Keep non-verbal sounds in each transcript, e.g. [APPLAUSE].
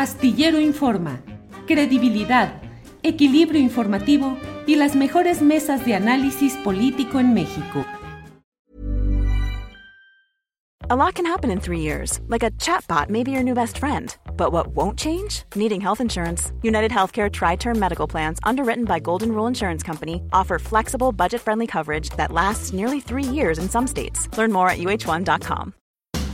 Astillero Informa, credibilidad, equilibrio informativo y las mejores mesas de análisis político en México. A lot can happen in three years, like a chatbot may be your new best friend. But what won't change? Needing health insurance. United Healthcare Tri Term Medical Plans, underwritten by Golden Rule Insurance Company, offer flexible, budget friendly coverage that lasts nearly three years in some states. Learn more at uh1.com.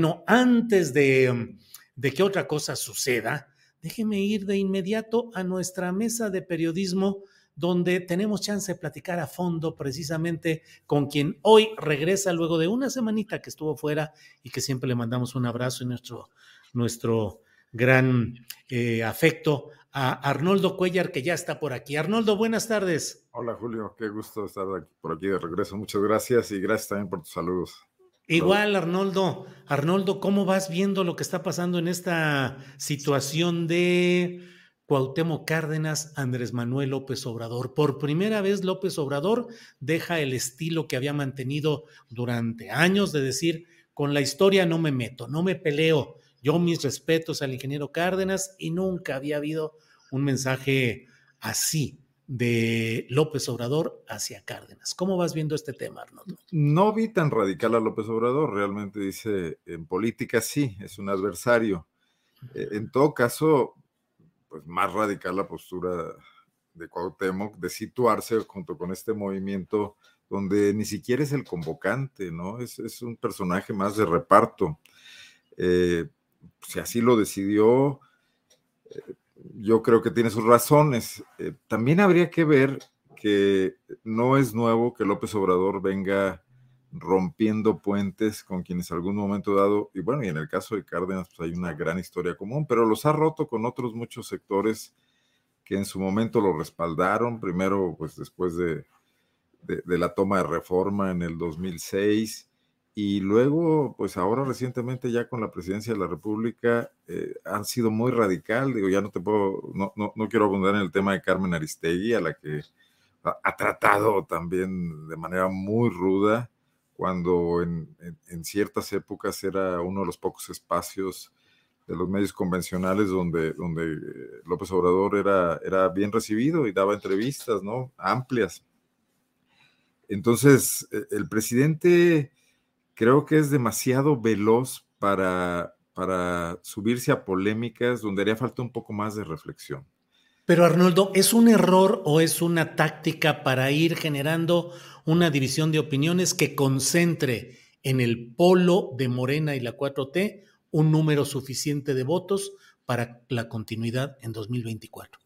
Bueno, antes de, que otra cosa suceda, déjeme ir de inmediato a nuestra mesa de periodismo donde tenemos chance de platicar a fondo precisamente con quien hoy regresa luego de una semanita que estuvo fuera y que siempre le mandamos un abrazo y nuestro, nuestro gran eh, afecto a Arnoldo Cuellar, que ya está por aquí. Arnoldo, buenas tardes. Hola Julio, qué gusto estar por aquí de regreso. Muchas gracias y gracias también por tus saludos. Igual, Arnoldo. Arnoldo, ¿cómo vas viendo lo que está pasando en esta situación de Cuauhtémoc Cárdenas, Andrés Manuel López Obrador. Por primera vez López Obrador deja el estilo que había mantenido durante años de decir, con la historia no me meto, no me peleo. Yo mis respetos al ingeniero Cárdenas y nunca había habido un mensaje así de López Obrador hacia Cárdenas. ¿Cómo vas viendo este tema, Arnoldo? No vi tan radical a López Obrador, realmente dice, en política sí, es un adversario. Eh, en todo caso, pues más radical la postura de Cuauhtémoc de situarse junto con este movimiento donde ni siquiera es el convocante, ¿no? Es, es un personaje más de reparto. Eh, si así lo decidió, eh, yo creo que tiene sus razones. Eh, también habría que ver que no es nuevo que López Obrador venga rompiendo puentes con quienes algún momento dado, y bueno, y en el caso de Cárdenas, pues hay una gran historia común, pero los ha roto con otros muchos sectores que en su momento lo respaldaron, primero pues después de, de, la toma de reforma en el 2006, y luego pues ahora recientemente ya con la presidencia de la República eh, han sido muy radical, digo, ya no te puedo, no, no, no quiero abundar en el tema de Carmen Aristegui, a la que ha tratado también de manera muy ruda, cuando en, ciertas épocas era uno de los pocos espacios de los medios convencionales donde, donde López Obrador era, era bien recibido y daba entrevistas, ¿no? Amplias. Entonces, e, el presidente creo que es demasiado veloz para, para subirse a polémicas donde haría falta un poco más de reflexión. Pero Arnoldo, ¿es un error o es una táctica para ir generando una división de opiniones que concentre en el polo de Morena y la 4T un número suficiente de votos para la continuidad en 2024?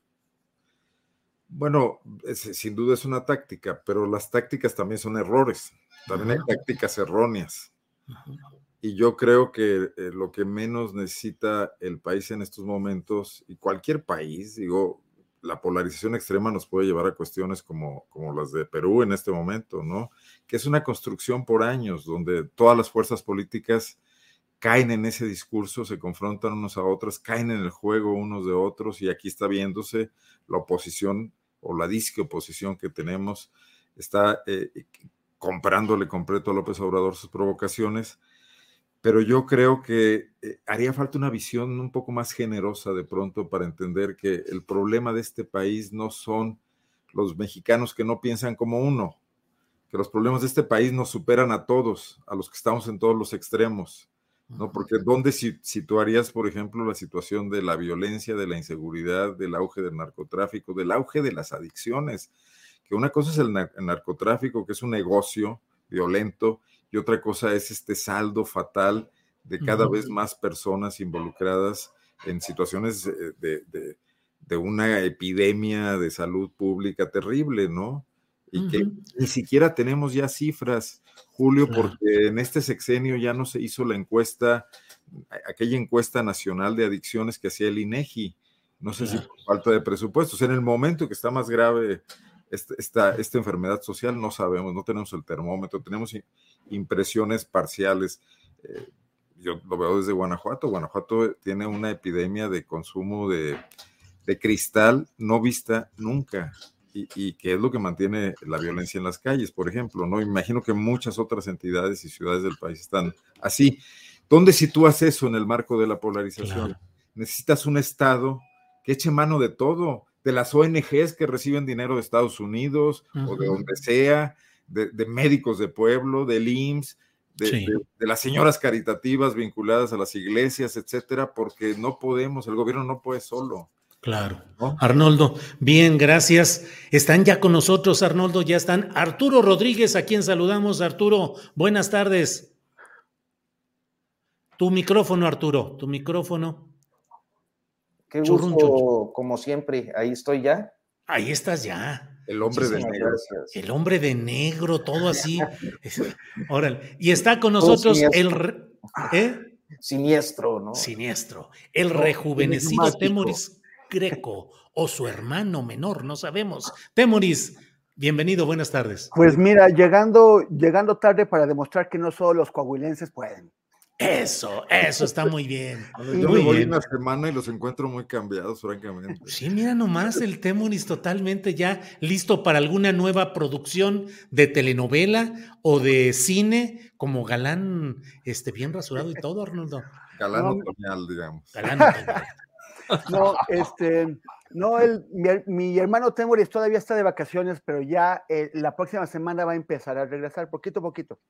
Bueno, sin duda es una táctica, pero las tácticas también son errores, también hay tácticas erróneas. Y yo creo que eh, lo que menos necesita el país en estos momentos, y cualquier país, digo, la polarización extrema nos puede llevar a cuestiones como, como las de Perú en este momento, ¿no? Que es una construcción por años donde todas las fuerzas políticas caen en ese discurso, se confrontan unos a otros, caen en el juego unos de otros y aquí está viéndose la oposición o la disque oposición que tenemos, está eh, comprándole completo a López Obrador sus provocaciones pero yo creo que eh, haría falta una visión un poco más generosa de pronto para entender que el problema de este país no son los mexicanos que no piensan como uno, que los problemas de este país nos superan a todos, a los que estamos en todos los extremos, ¿no? Porque ¿dónde situarías, por ejemplo, la situación de la violencia, de la inseguridad, del auge del narcotráfico, del auge de las adicciones? Que una cosa es el narcotráfico, que es un negocio violento, y otra cosa es este saldo fatal de cada vez más personas involucradas en situaciones de, una epidemia de salud pública terrible, ¿no? Y que ni siquiera tenemos ya cifras, Julio, porque en este sexenio ya no se hizo la encuesta aquella encuesta nacional de adicciones que hacía el INEGI. No sé si por falta de presupuestos. En el momento que está más grave esta, esta, enfermedad social, no sabemos, no tenemos el termómetro, tenemos impresiones parciales. Eh, yo lo veo desde Guanajuato. Guanajuato tiene una epidemia de consumo de, de cristal no vista nunca y, que es lo que mantiene la violencia en las calles, por ejemplo, ¿no? Imagino que muchas otras entidades y ciudades del país están así. ¿Dónde sitúas eso en el marco de la polarización? Necesitas un Estado que eche mano de todo, de las ONGs que reciben dinero de Estados Unidos o de donde sea, de, médicos de pueblo, del IMSS, de, de, las señoras caritativas vinculadas a las iglesias, etcétera, porque no podemos, el gobierno no puede solo. Claro. Arnoldo, bien, gracias. Están ya con nosotros, Arnoldo, ya están. Arturo Rodríguez, a quien saludamos. Arturo, buenas tardes. Tu micrófono, Arturo, tu micrófono. Qué gusto, como siempre, ahí estoy ya. Ahí estás ya. El hombre de negro. El hombre de negro, todo así. [LAUGHS] Órale. Y está con nosotros el... ¿eh? Siniestro, ¿no? Siniestro. El rejuvenecido Temoris Greco o su hermano menor, no sabemos. Temoris, bienvenido, buenas tardes. Pues mira, llegando, llegando tarde para demostrar que no solo los coahuilenses pueden. Eso, eso está muy bien. [LAUGHS] Yo me voy una semana y los encuentro muy cambiados, francamente. Sí, mira nomás el Temoris totalmente ya listo para alguna nueva producción de telenovela o de cine, como galán, este, bien rasurado y todo, Arnoldo. Galán otoñal, digamos. Galán [LAUGHS] otoñal. No, este, no, el, mi, hermano Temoris todavía está de vacaciones, pero ya eh, la próxima semana va a empezar a regresar poquito a poquito.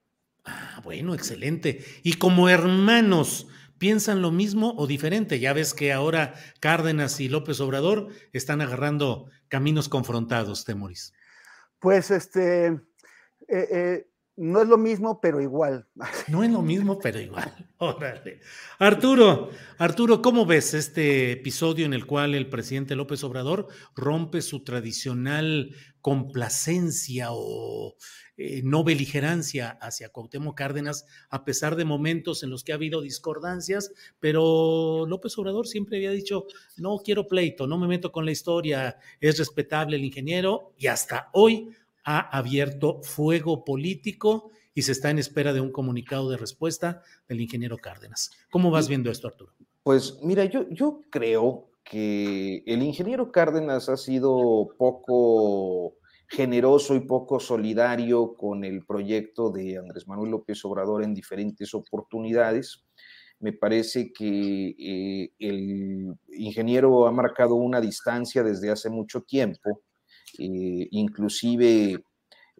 Ah, bueno, excelente. Y como hermanos, ¿piensan lo mismo o diferente? Ya ves que ahora Cárdenas y López Obrador están agarrando caminos confrontados, Temoris. Pues este, eh, eh, no es lo mismo, pero igual. [LAUGHS] No es lo mismo, pero igual. [LAUGHS] Órale. Arturo, Arturo, ¿cómo ves este episodio en el cual el presidente López Obrador rompe su tradicional complacencia o eh, no beligerancia hacia Cuauhtémoc Cárdenas, a pesar de momentos en los que ha habido discordancias, pero López Obrador siempre había dicho, no quiero pleito, no me meto con la historia, es respetable el ingeniero, y hasta hoy ha abierto fuego político y se está en espera de un comunicado de respuesta del ingeniero Cárdenas. ¿Cómo vas viendo esto, Arturo? Pues mira, yo, yo creo que el ingeniero Cárdenas ha sido poco generoso y poco solidario con el proyecto de Andrés Manuel López Obrador en diferentes oportunidades. Me parece que eh, el ingeniero ha marcado una distancia desde hace mucho tiempo eh, inclusive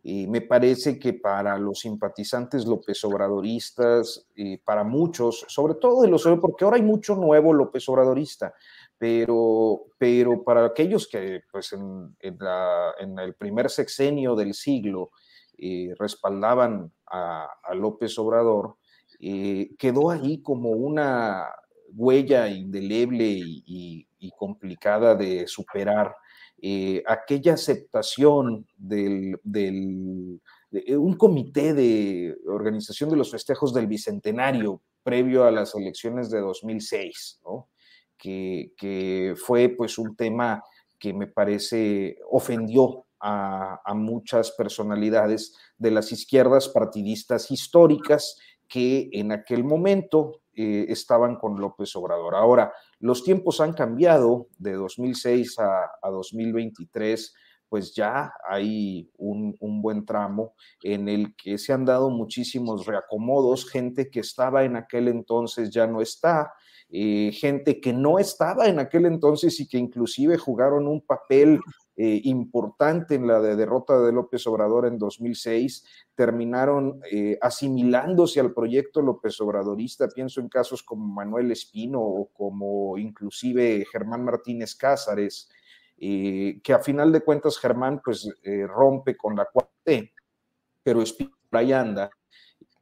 eh, me parece que para los simpatizantes López Obradoristas, eh, para muchos, sobre todo de los, porque ahora hay mucho nuevo López Obradorista, pero, pero para aquellos que pues en, el primer sexenio del siglo respaldaban a, López Obrador, quedó ahí como una huella indeleble y complicada de superar eh, aquella aceptación del, de un comité de organización de los festejos del Bicentenario previo a las elecciones de 2006, que, fue pues un tema que me parece ofendió a, a, muchas personalidades de las izquierdas partidistas históricas que en aquel momento eh, estaban con López Obrador. Ahora, los tiempos han cambiado de 2006 a, 2023 pues ya hay un, buen tramo en el que se han dado muchísimos reacomodos, gente que estaba en aquel entonces ya no está, eh, gente que no estaba en aquel entonces y que inclusive jugaron un papel eh, importante en la de derrota de López Obrador en 2006, terminaron eh, asimilándose al proyecto López Obradorista. Pienso en casos como Manuel Espino o como inclusive Germán Martínez Cázares, que a final de cuentas Germán pues rompe con la 4 pero Espino ahí anda.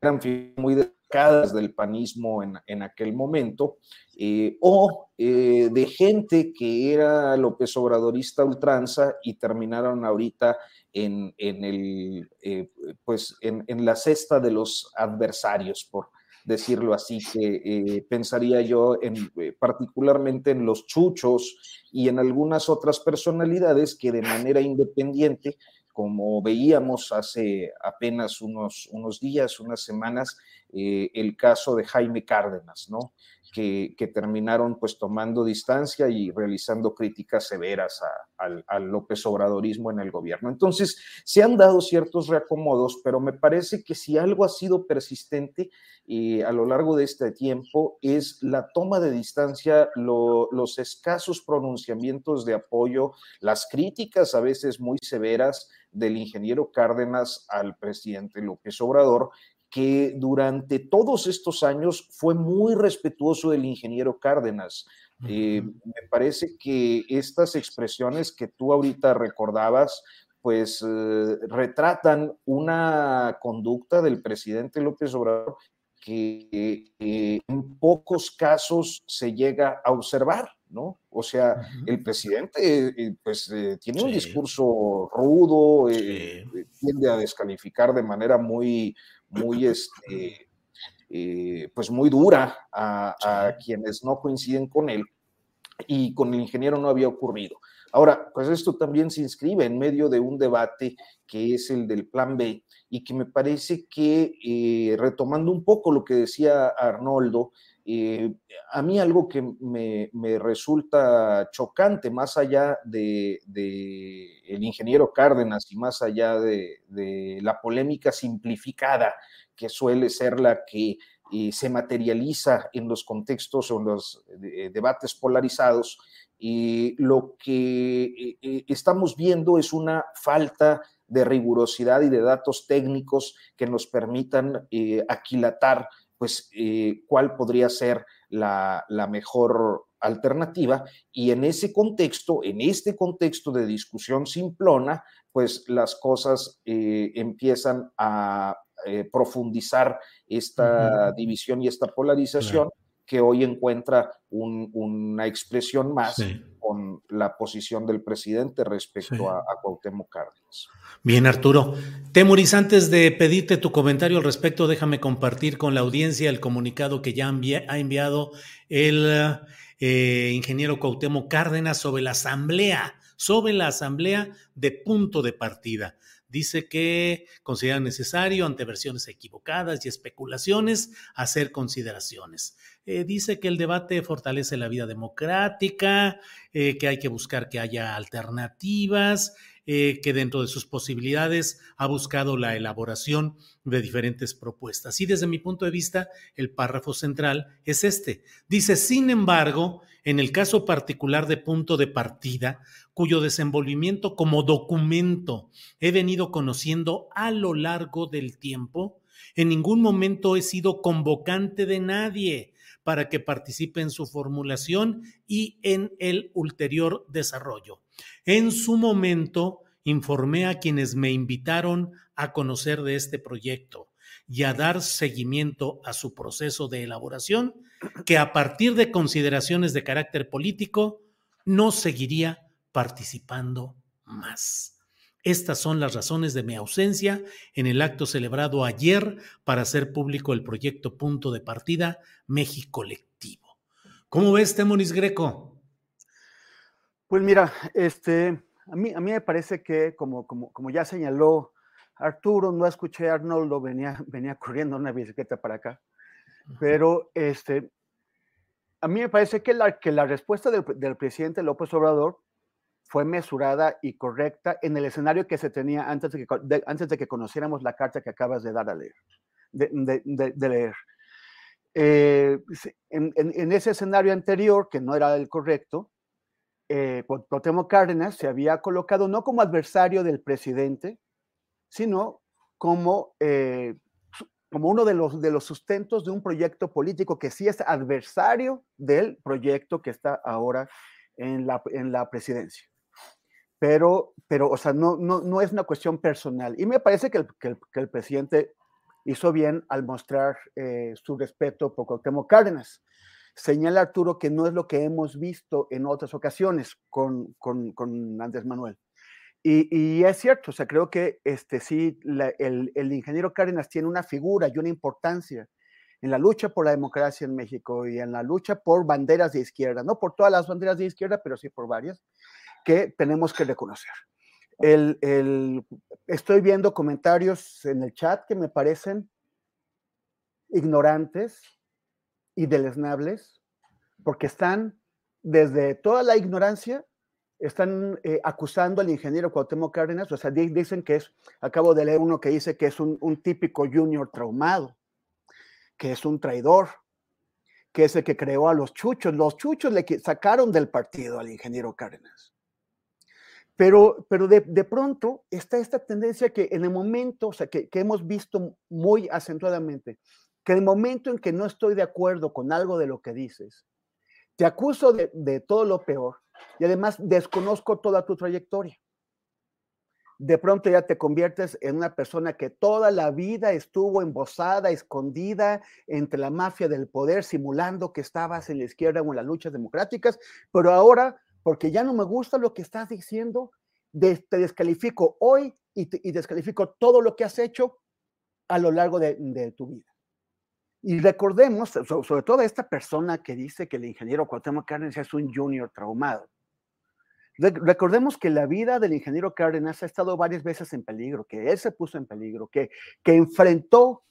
Eran muy del panismo en, aquel momento, eh, o eh, de gente que era López Obradorista ultranza y terminaron ahorita en, el, eh, pues en, la cesta de los adversarios, por decirlo así, que pensaría yo en, particularmente en los chuchos y en algunas otras personalidades que de manera independiente, como veíamos hace apenas unos, unos días, unas semanas, eh, el caso de Jaime Cárdenas, ¿no? que, terminaron pues tomando distancia y realizando críticas severas al López Obradorismo en el gobierno. Entonces, se han dado ciertos reacomodos, pero me parece que si algo ha sido persistente eh, a lo largo de este tiempo es la toma de distancia, los escasos pronunciamientos de apoyo, las críticas a veces muy severas del ingeniero Cárdenas al presidente López Obrador, que durante todos estos años fue muy respetuoso del ingeniero Cárdenas. Eh, me parece que estas expresiones que tú ahorita recordabas, pues eh, retratan una conducta del presidente López Obrador que eh, en pocos casos se llega a observar, ¿no? O sea, el presidente pues tiene un discurso rudo, tiende a descalificar de manera muy, muy, este, eh, pues muy dura a, quienes no coinciden con él y con el ingeniero no había ocurrido. Ahora, pues esto también se inscribe en medio de un debate que es el del plan B y que me parece que, eh, retomando un poco lo que decía Arnoldo, eh, a mí algo que me, resulta chocante, más allá de, el ingeniero Cárdenas y más allá de, la polémica simplificada que suele ser la que eh, se materializa en los contextos o en los eh, debates polarizados, y lo que estamos viendo es una falta de rigurosidad y de datos técnicos que nos permitan aquilatar pues eh, cuál podría ser la, mejor alternativa. Y en ese contexto, en este contexto de discusión simplona, pues las cosas eh, empiezan a eh, profundizar esta división y esta polarización que hoy encuentra una expresión más con la posición del presidente respecto a, a Cuauhtémoc Cárdenas. Bien, Arturo. Temuris, antes de pedirte tu comentario al respecto, déjame compartir con la audiencia el comunicado que ya ha enviado el eh, ingeniero Cuauhtémoc Cárdenas sobre la asamblea, sobre la asamblea de punto de partida dice que considera necesario, ante versiones equivocadas y especulaciones, hacer consideraciones. Eh, dice que el debate fortalece la vida democrática, eh, que hay que buscar que haya alternativas, eh, que dentro de sus posibilidades ha buscado la elaboración de diferentes propuestas. Y desde mi punto de vista, el párrafo central es este. Dice, sin embargo, en el caso particular de punto de partida, cuyo desenvolvimiento como documento he venido conociendo a lo largo del tiempo, en ningún momento he sido convocante de nadie para que participe en su formulación y en el ulterior desarrollo. En su momento, informé a quienes me invitaron a conocer de este proyecto y a dar seguimiento a su proceso de elaboración, que a partir de consideraciones de carácter político no seguiría participando más. Estas son las razones de mi ausencia en el acto celebrado ayer para hacer público el proyecto Punto de Partida México Colectivo. ¿Cómo ves, Temoris Greco? Pues mira, este, a, mí, a mí me parece que, como, como, como ya señaló Arturo, no escuché a Arnoldo, venía, venía corriendo una bicicleta para acá, pero este, a mí me parece que la, que la respuesta del, del presidente López Obrador fue mesurada y correcta en el escenario que se tenía antes de que, antes de que conociéramos la carta que acabas de dar a leer, de, leer. Eh, en, ese escenario anterior, que no era el correcto, eh, Cárdenas se había colocado no como adversario del presidente, sino como, eh, como uno de los, de los sustentos de un proyecto político que sí es adversario del proyecto que está ahora en la, en la presidencia pero, pero o sea, no, no, no es una cuestión personal. Y me parece que el, que el, presidente hizo bien al mostrar eh, su respeto por Cuauhtémoc Cárdenas. Señala Arturo que no es lo que hemos visto en otras ocasiones con, con, con Andrés Manuel. Y, y, es cierto, o sea, creo que este, sí, el, el, ingeniero Cárdenas tiene una figura y una importancia en la lucha por la democracia en México y en la lucha por banderas de izquierda, no por todas las banderas de izquierda, pero sí por varias, que tenemos que reconocer. El, estoy viendo comentarios en el chat que me parecen ignorantes y deleznables, porque están desde toda la ignorancia, están eh, acusando al ingeniero Cuauhtémoc Cárdenas, o sea, dicen que es, acabo de leer uno que dice que es un, un típico junior traumado, que es un traidor, que es el que creó a los chuchos. Los chuchos le sacaron del partido al ingeniero Cárdenas. Pero, pero de, pronto está esta tendencia que en el momento, o sea, que, hemos visto muy acentuadamente, que el momento en que no estoy de acuerdo con algo de lo que dices, te acuso de, de todo lo peor y además desconozco toda tu trayectoria. De pronto ya te conviertes en una persona que toda la vida estuvo embosada, escondida entre la mafia del poder, simulando que estabas en la izquierda o en las luchas democráticas, pero ahora, porque ya no me gusta lo que estás diciendo, te descalifico hoy y, descalifico todo lo que has hecho a lo largo de, tu vida. Y recordemos, sobre todo esta persona que dice que el ingeniero Cuauhtémoc Cárdenas es un junior traumado. Recordemos que la vida del ingeniero Cárdenas ha estado varias veces en peligro, que él se puso en peligro, que, que enfrentó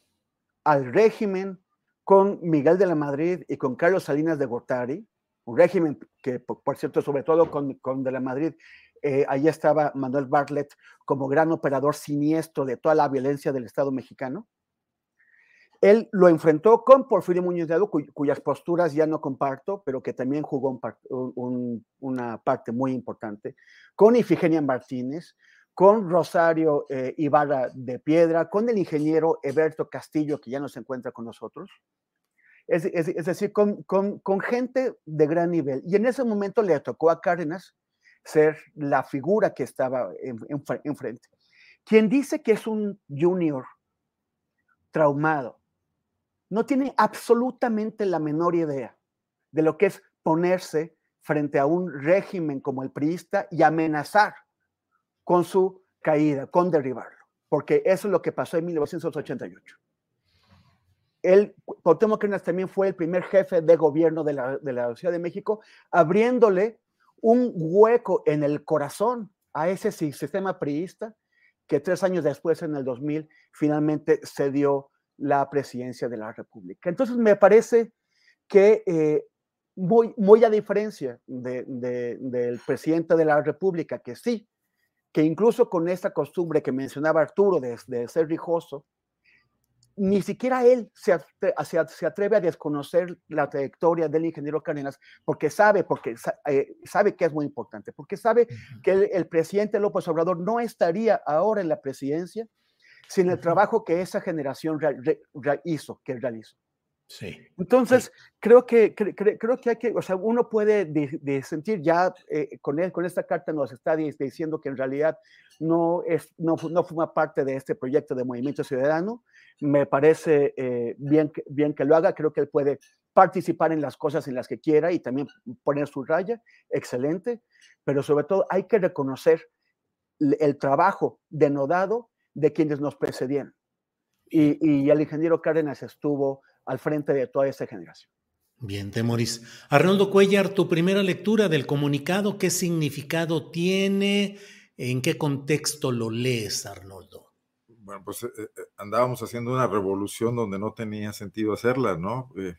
al régimen con Miguel de la Madrid y con Carlos Salinas de Gortari, un régimen que, por, cierto, sobre todo con, con de la Madrid, eh, ahí estaba Manuel Bartlett como gran operador siniestro de toda la violencia del Estado mexicano. Él lo enfrentó con Porfirio Muñoz de cuyas posturas ya no comparto, pero que también jugó una parte muy importante, con Ifigenia Martínez, con Rosario eh, Ibarra de Piedra, con el ingeniero Eberto Castillo, que ya no se encuentra con nosotros. Es, decir, con, gente de gran nivel. Y en ese momento le tocó a Cárdenas ser la figura que estaba enfrente. Quien dice que es un junior traumado, no tiene absolutamente la menor idea de lo que es ponerse frente a un régimen como el priista y amenazar con su caída, con derribarlo, porque eso es lo que pasó en 1988. El Cuauhtémoc también fue el primer jefe de gobierno de la, de la Ciudad de México, abriéndole un hueco en el corazón a ese sistema priista que tres años después, en el 2000, finalmente se dio la presidencia de la República. Entonces, me parece que eh, muy, muy, a diferencia del presidente de la República, que sí, que incluso con esta costumbre que mencionaba Arturo de, de ser rijoso, ni siquiera él se, se, atreve a desconocer la trayectoria del ingeniero Cárdenas porque sabe, porque eh, sabe que es muy importante, porque sabe que el, el, presidente López Obrador no estaría ahora en la presidencia sin el trabajo que esa generación hizo, que realizó. Entonces, creo que creo que hay que, o sea, uno puede de, sentir ya eh, con con esta carta nos está diciendo que en realidad no es, no, no forma parte de este proyecto de Movimiento Ciudadano. Me parece eh, bien, bien que lo haga. Creo que él puede participar en las cosas en las que quiera y también poner su raya. Excelente. Pero sobre todo hay que reconocer el trabajo denodado de quienes nos precedieron. Y, el ingeniero Cárdenas estuvo al frente de toda esa generación. Bien, Temoris. Arnoldo Cuellar, tu primera lectura del comunicado, ¿qué significado tiene? ¿En qué contexto lo lees, Arnoldo? Bueno, pues eh, eh, andábamos haciendo una revolución donde no tenía sentido hacerla, ¿no? Eh,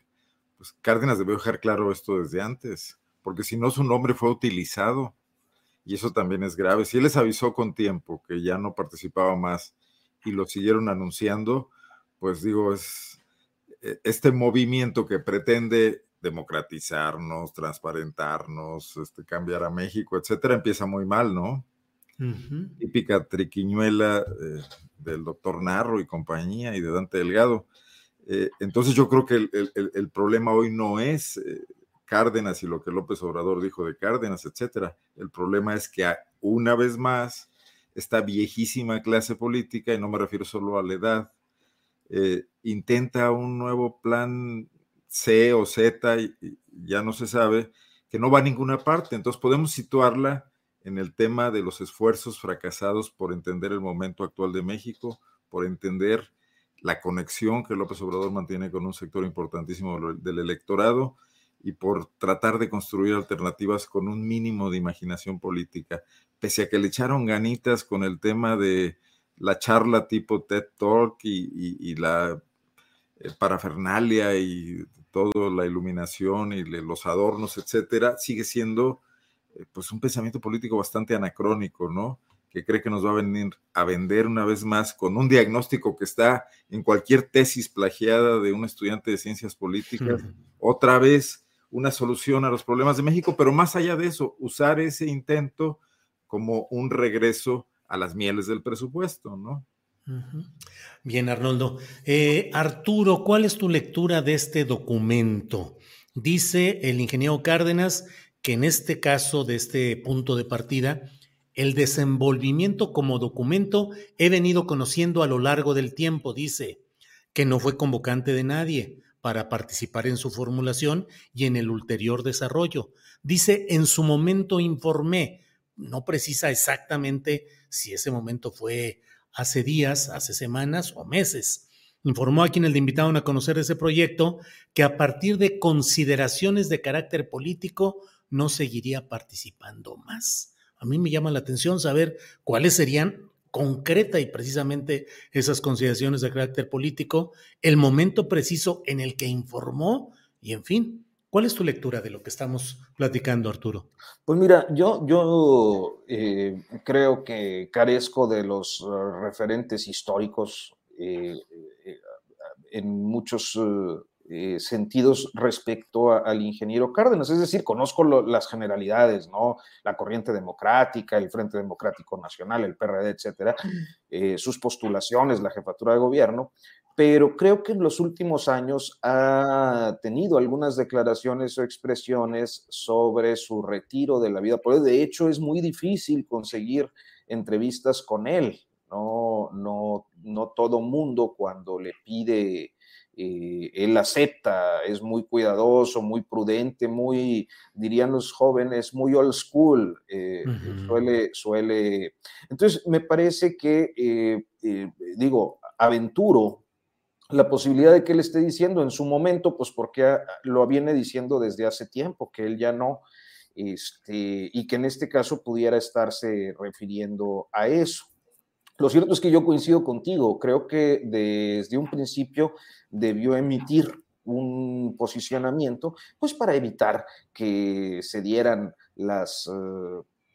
pues Cárdenas debió dejar claro esto desde antes, porque si no su nombre fue utilizado y eso también es grave. Si él les avisó con tiempo que ya no participaba más y lo siguieron anunciando, pues digo, es este movimiento que pretende democratizarnos, transparentarnos, este, cambiar a México, etcétera, empieza muy mal, ¿no? Típica triquiñuela eh, del doctor Narro y compañía y de Dante Delgado. Eh, entonces yo creo que el, problema hoy no es eh, Cárdenas y lo que López Obrador dijo de Cárdenas, etcétera. El problema es que una vez más esta viejísima clase política, y no me refiero solo a la edad, eh, intenta un nuevo plan C o Z, y, ya no se sabe, que no va a ninguna parte. Entonces podemos situarla en el tema de los esfuerzos fracasados por entender el momento actual de México, por entender la conexión que López Obrador mantiene con un sector importantísimo del electorado y por tratar de construir alternativas con un mínimo de imaginación política, pese a que le echaron ganitas con el tema de la charla tipo TED Talk y, la eh, parafernalia y toda la iluminación y los adornos, etcétera, sigue siendo eh, pues un pensamiento político bastante anacrónico, ¿no? Que cree que nos va a venir a vender una vez más con un diagnóstico que está en cualquier tesis plagiada de un estudiante de ciencias políticas, otra vez una solución a los problemas de México, pero más allá de eso, usar ese intento como un regreso a las mieles del presupuesto, ¿no? Bien, Arnoldo. Eh, Arturo, ¿cuál es tu lectura de este documento? Dice el ingeniero Cárdenas que en este caso, de este punto de partida, el desenvolvimiento como documento he venido conociendo a lo largo del tiempo, dice, que no fue convocante de nadie para participar en su formulación y en el ulterior desarrollo. Dice, en su momento informé, no precisa exactamente si ese momento fue hace días, hace semanas o meses. Informó a quienes le invitaron a conocer ese proyecto que a partir de consideraciones de carácter político no seguiría participando más. A mí me llama la atención saber cuáles serían concreta y precisamente esas consideraciones de carácter político, el momento preciso en el que informó y en fin. ¿Cuál es tu lectura de lo que estamos platicando, Arturo? Pues mira, yo, yo eh, creo que carezco de los uh, referentes históricos eh, eh, en muchos eh, sentidos respecto al ingeniero Cárdenas. Es decir, conozco las generalidades, ¿no? La corriente democrática, el Frente Democrático Nacional, el PRD, etcétera, eh, sus postulaciones, la jefatura de gobierno, pero creo que en los últimos años ha tenido algunas declaraciones o expresiones sobre su retiro de la vida política. De hecho, es muy difícil conseguir entrevistas con él. No, no, no todo mundo cuando le pide eh, él acepta, es muy cuidadoso, muy prudente, muy, dirían los jóvenes, muy old school, eh, suele, suele. Entonces, me parece que, eh, digo, aventuro la posibilidad de que él esté diciendo en su momento, pues porque lo viene diciendo desde hace tiempo, que él ya no, este, y que en este caso pudiera estarse refiriendo a eso. Lo cierto es que yo coincido contigo, creo que desde un principio debió emitir un posicionamiento, pues para evitar que se dieran las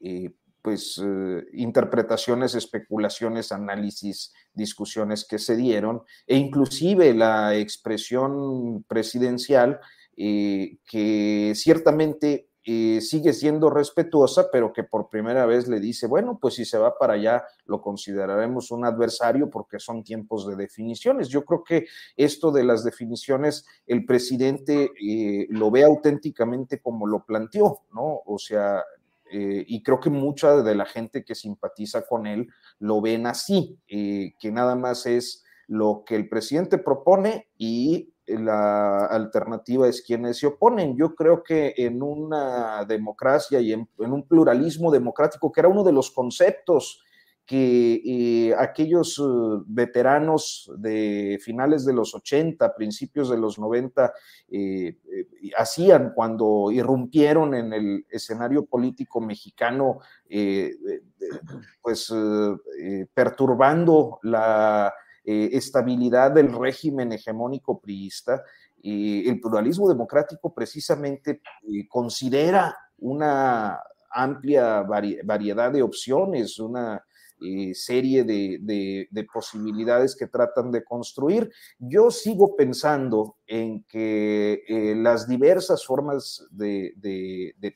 eh, pues, eh, interpretaciones, especulaciones, análisis, discusiones que se dieron, e inclusive la expresión presidencial que ciertamente eh, sigue siendo respetuosa, pero que por primera vez le dice, bueno, pues si se va para allá, lo consideraremos un adversario porque son tiempos de definiciones. Yo creo que esto de las definiciones, el presidente eh, lo ve auténticamente como lo planteó, ¿no? O sea, eh, y creo que mucha de la gente que simpatiza con él lo ven así, que nada más es lo que el presidente propone y la alternativa es quienes se oponen. Yo creo que en una democracia y en, un pluralismo democrático, que era uno de los conceptos que eh, aquellos uh, veteranos de finales de los 80, principios de los 90, eh, eh, hacían cuando irrumpieron en el escenario político mexicano, [CLEARS THROAT] pues perturbando la estabilidad del régimen hegemónico priista. el pluralismo democrático precisamente considera una amplia variedad de opciones, una eh, serie de, posibilidades que tratan de construir. Yo sigo pensando en que las diversas formas de,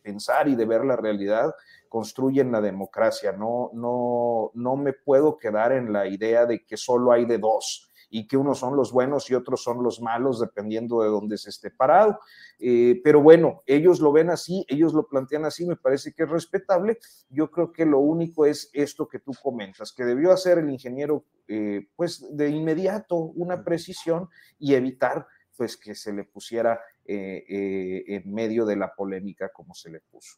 pensar y de ver la realidad construyen la democracia. No, no, no me puedo quedar en la idea de que solo hay de dos y que unos son los buenos y otros son los malos, dependiendo de dónde se esté parado. Eh, pero bueno, ellos lo ven así, ellos lo plantean así, me parece que es respetable. Yo creo que lo único es esto que tú comentas, que debió hacer el ingeniero, eh, pues de inmediato una precisión y evitar pues que se le pusiera eh, en medio de la polémica como se le puso.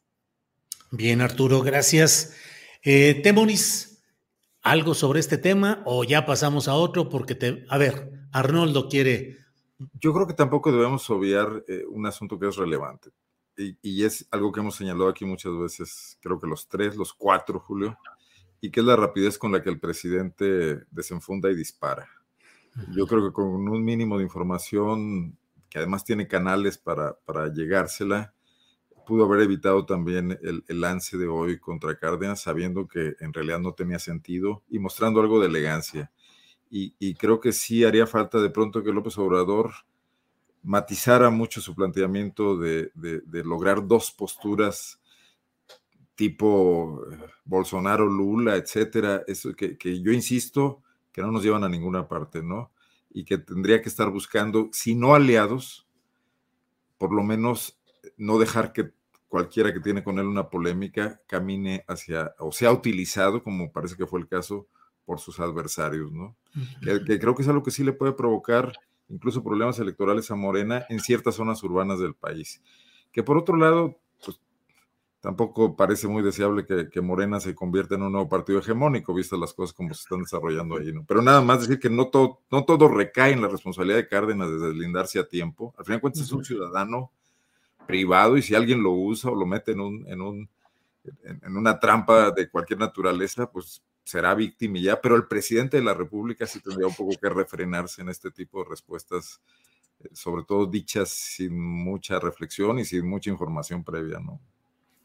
Bien, Arturo, gracias. Eh, Temoris, ¿Algo sobre este tema o ya pasamos a otro? Porque te... A ver, Arnoldo quiere... Yo creo que tampoco debemos obviar eh, un asunto que es relevante. Y, y, es algo que hemos señalado aquí muchas veces, creo que los tres, los cuatro, Julio, y que es la rapidez con la que el presidente desenfunda y dispara. Yo creo que con un mínimo de información, que además tiene canales para, para llegársela, pudo haber evitado también el, lance de hoy contra Cárdenas, sabiendo que en realidad no tenía sentido y mostrando algo de elegancia. Y, creo que sí haría falta de pronto que López Obrador matizara mucho su planteamiento de, lograr dos posturas tipo eh, Bolsonaro, Lula, etcétera, eso que yo insisto que no nos llevan a ninguna parte, ¿no? Y que tendría que estar buscando, si no aliados, por lo menos no dejar que cualquiera que tiene con él una polémica camine hacia, o sea utilizado, como parece que fue el caso, por sus adversarios, ¿no? Que, que, creo que es algo que sí le puede provocar incluso problemas electorales a Morena en ciertas zonas urbanas del país. Que por otro lado, pues tampoco parece muy deseable que, que, Morena se convierta en un nuevo partido hegemónico, vistas las cosas como se están desarrollando ahí, ¿no? Pero nada más decir que no todo, no todo recae en la responsabilidad de Cárdenas de deslindarse a tiempo. Al final de cuentas es un ciudadano privado y si alguien lo usa o lo mete en, un, en, un, en, una trampa de cualquier naturaleza, pues será víctima ya, pero el presidente de la República sí tendría un poco que refrenarse en este tipo de respuestas, eh, sobre todo dichas sin mucha reflexión y sin mucha información previa, ¿no?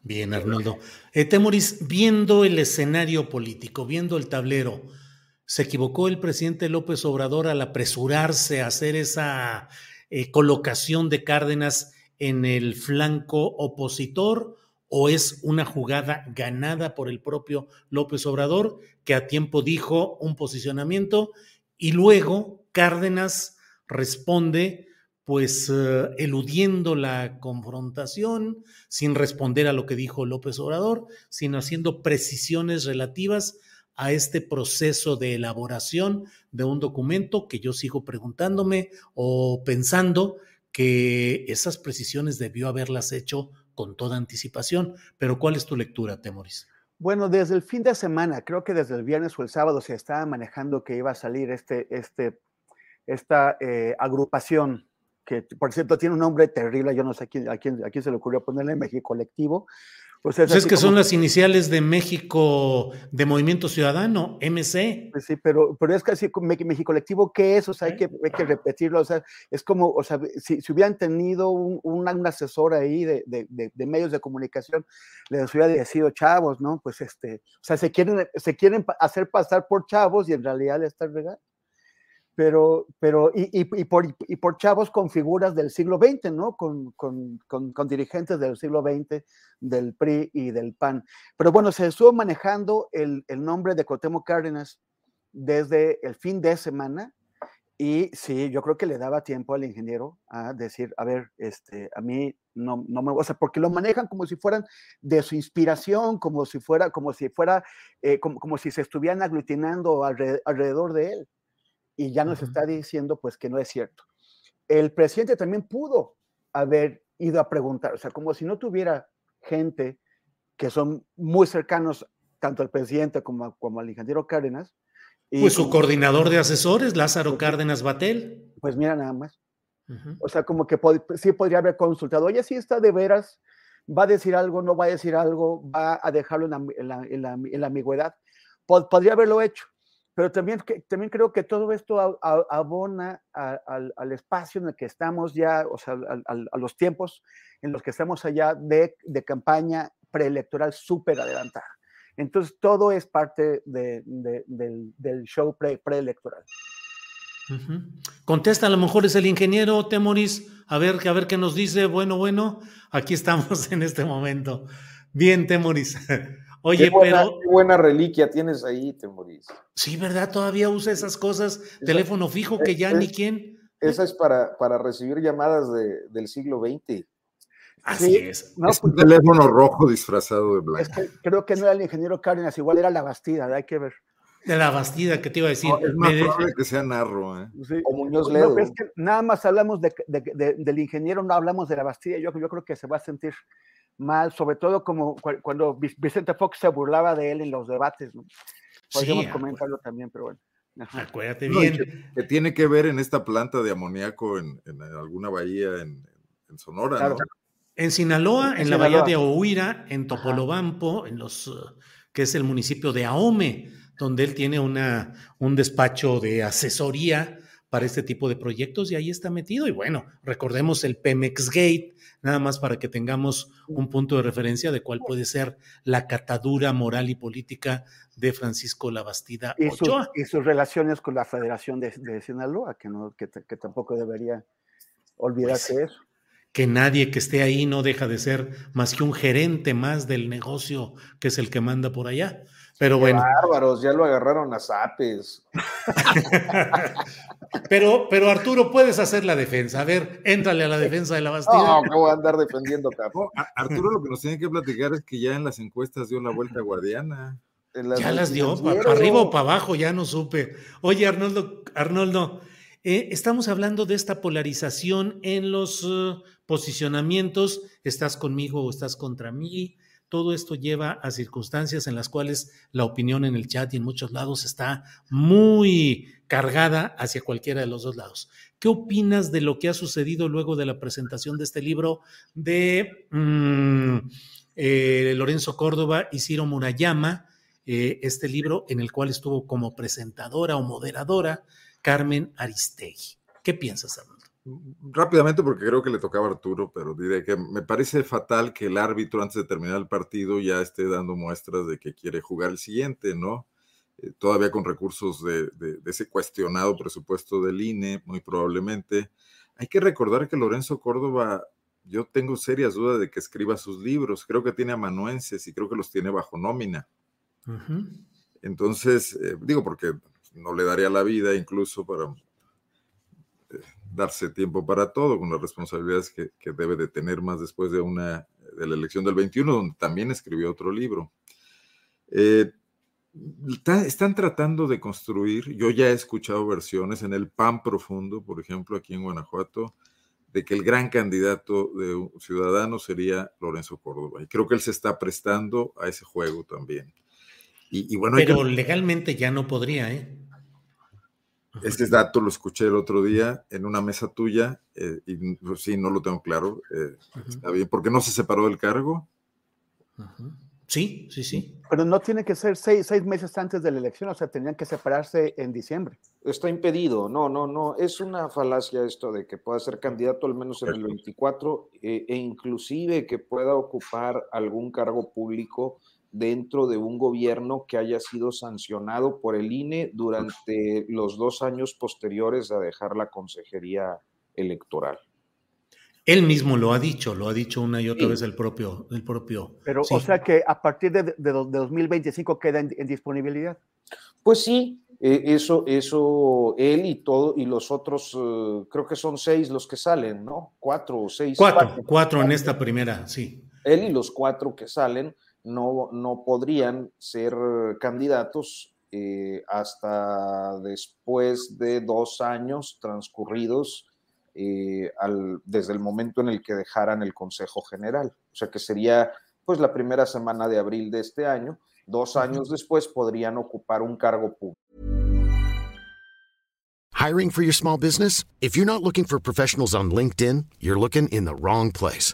Bien, Arnoldo. Eh, viendo el escenario político, viendo el tablero, ¿se equivocó el presidente López Obrador al apresurarse a hacer esa eh, colocación de Cárdenas en el flanco opositor? o es una jugada ganada por el propio López Obrador, que a tiempo dijo un posicionamiento y luego Cárdenas responde pues uh, eludiendo la confrontación, sin responder a lo que dijo López Obrador, sino haciendo precisiones relativas a este proceso de elaboración de un documento que yo sigo preguntándome o pensando que esas precisiones debió haberlas hecho con toda anticipación. Pero ¿cuál es tu lectura, Temoris? Bueno, desde el fin de semana, creo que desde el viernes o el sábado se estaba manejando que iba a salir este, este, esta eh, agrupación, que por cierto tiene un nombre terrible, yo no sé a quién, a quién, a quién se le ocurrió ponerle México Colectivo, es, pues es que como... son las iniciales de México, de Movimiento Ciudadano, MC. Pues sí, pero, pero es casi México Colectivo, ¿qué es? O sea, hay que, hay que repetirlo. O sea, es como, o sea, si, si hubieran tenido un, un, un asesor ahí de, de, de, de, medios de comunicación, les hubiera decidido chavos, ¿no? Pues este, o sea, se quieren, se quieren hacer pasar por chavos y en realidad le están regando pero, pero y, y, y, por, y, por, chavos con figuras del siglo XX, ¿no? Con, con, con, con, dirigentes del siglo XX, del PRI y del PAN. Pero bueno, se estuvo manejando el, el nombre de Cotemo Cárdenas desde el fin de semana y sí, yo creo que le daba tiempo al ingeniero a decir, a ver, este, a mí no, no me, o sea, porque lo manejan como si fueran de su inspiración, como si fuera, como si fuera, eh, como, como si se estuvieran aglutinando alrededor, de él y ya nos está diciendo pues que no es cierto. El presidente también pudo haber ido a preguntar, o sea, como si no tuviera gente que son muy cercanos tanto al presidente como, como al ingeniero Cárdenas. Y pues su coordinador de asesores, Lázaro pues, Cárdenas Batel. Pues mira nada más. Uh -huh. O sea, como que pod sí podría haber consultado, oye, si está de veras, va a decir algo, no va a decir algo, va a dejarlo en la, en la, en la, en la ambigüedad. Pod podría haberlo hecho pero también, que, también creo que todo esto a, a, abona a, al, al, espacio en el que estamos ya, o sea, a, los tiempos en los que estamos allá de, de campaña preelectoral súper adelantada. Entonces, todo es parte de, de, del, show pre, preelectoral. Uh -huh. Contesta, a lo mejor es el ingeniero Temoris, a ver, a ver qué nos dice. Bueno, bueno, aquí estamos [LAUGHS] en este momento. Bien, Temoris. Oye, qué buena, pero. Qué buena reliquia tienes ahí, Temoris. Sí, ¿verdad? Todavía usa esas cosas. Esa, teléfono fijo que ya es, ni quién. Esa es para, para recibir llamadas de, del siglo XX. Así sí, es. No, es un teléfono rojo disfrazado de blanco. Es que creo que no era el ingeniero Cárdenas, igual era la Bastida, hay que ver. De la Bastida, que te iba a decir. No, es más probable que sea Narro, ¿eh? Sí. O Muñoz Ledo. No, es que nada más hablamos de, de, de, del ingeniero, no hablamos de la Bastida. Yo, yo creo que se va a sentir mal, sobre todo como cuando Vicente Fox se burlaba de él en los debates, ¿no? Podríamos comentarlo también, pero bueno. Acuérdate bien. que, tiene que ver en esta planta de amoníaco en, alguna bahía en, Sonora, ¿no? En Sinaloa, en, la bahía de Ohuira, en Topolobampo, en los, que es el municipio de Ahome, donde él tiene una, un despacho de asesoría para este tipo de proyectos y ahí está metido. Y bueno, recordemos el Pemex Gate, nada más para que tengamos un punto de referencia de cuál puede ser la catadura moral y política de Francisco Labastida y Ochoa. y sus relaciones con la Federación de, Sinaloa, que, no, que, tampoco debería olvidarse pues, eso. Que nadie que esté ahí no deja de ser más que un gerente más del negocio que es el que manda por allá. Pero bueno. Bárbaros, ya lo agarraron a zapes. [LAUGHS] pero, pero Arturo, puedes hacer la defensa. A ver, éntrale a la defensa de la Bastida. No, no voy a andar defendiendo, capo. Arturo lo que nos tiene que platicar es que ya en las encuestas dio la vuelta guardiana. Ya las dio, para arriba o para abajo, ya no supe. Oye, Arnoldo, Arnoldo, eh, estamos hablando de esta polarización en los eh, posicionamientos. ¿Estás conmigo o estás contra mí? Todo esto lleva a circunstancias en las cuales la opinión en el chat y en muchos lados está muy cargada hacia cualquiera de los dos lados. ¿Qué opinas de lo que ha sucedido luego de la presentación de este libro de mm, eh, Lorenzo Córdoba y Ciro Murayama? Eh, este libro en el cual estuvo como presentadora o moderadora Carmen Aristegui. ¿Qué piensas, Arnoldo? Rápidamente porque creo que le tocaba a Arturo, pero diré que me parece fatal que el árbitro antes de terminar el partido ya esté dando muestras de que quiere jugar el siguiente, ¿no? Eh, todavía con recursos de, ese cuestionado presupuesto del INE, muy probablemente. Hay que recordar que Lorenzo Córdoba, yo tengo serias dudas de que escriba sus libros, creo que tiene amanuenses y creo que los tiene bajo nómina. Entonces, eh, digo, porque no le daría la vida incluso para darse tiempo para todo, con las responsabilidades que, debe de tener más después de, una, de la elección del 21, donde también escribió otro libro. Eh, están tratando de construir, yo ya he escuchado versiones en el PAN profundo, por ejemplo, aquí en Guanajuato, de que el gran candidato de Ciudadanos sería Lorenzo Córdoba. Y creo que él se está prestando a ese juego también. Y, bueno, Pero legalmente ya no podría, ¿eh? Este dato lo escuché el otro día en una mesa tuya eh, y pues, sí, no lo tengo claro. Eh, está bien, porque no se separó del cargo. Sí, sí, sí. Pero no tiene que ser seis, seis, meses antes de la elección, o sea, tendrían que separarse en diciembre. Está impedido, no, no, no. Es una falacia esto de que pueda ser candidato al menos en el 24 eh, e inclusive que pueda ocupar algún cargo público dentro de un gobierno que haya sido sancionado por el INE durante los dos años posteriores a dejar la consejería electoral. Él mismo lo ha dicho, lo ha dicho una y otra vez el propio, el propio. Pero, o sea que a partir de, 2025 queda en, disponibilidad. Pues sí, eh, eso, eso, él y todo, y los otros, eh, creo que son seis los que salen, ¿no? Cuatro o seis. cuatro, cuatro en esta primera, sí. Él y los cuatro que salen no, podrían ser candidatos eh, hasta después de dos años transcurridos eh, desde el momento en el que dejaran el Consejo General. O sea que sería pues la primera semana de abril de este año. Dos años después podrían ocupar un cargo público. Hiring for your small business? If you're not looking for professionals on LinkedIn, you're looking in the wrong place.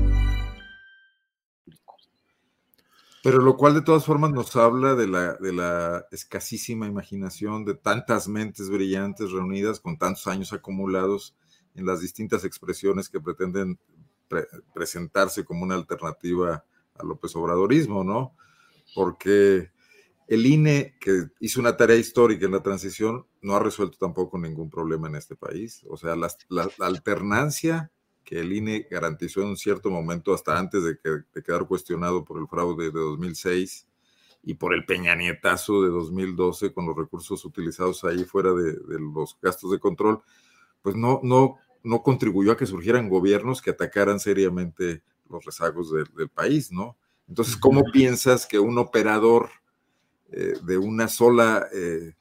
Pero lo cual de todas formas nos habla de la, de la escasísima imaginación de tantas mentes brillantes reunidas con tantos años acumulados en las distintas expresiones que pretenden presentarse como una alternativa a López Obradorismo, ¿no? Porque el INE, que hizo una tarea histórica en la transición, no ha resuelto tampoco ningún problema en este país. O sea, la, alternancia que el INE garantizó en un cierto momento, hasta antes de, que, quedar cuestionado por el fraude de 2006 y por el peñanietazo de 2012 con los recursos utilizados ahí fuera de, los gastos de control, pues no, no, no contribuyó a que surgieran gobiernos que atacaran seriamente los rezagos del país, ¿no? Entonces, ¿cómo piensas que un operador eh, de una sola, eh,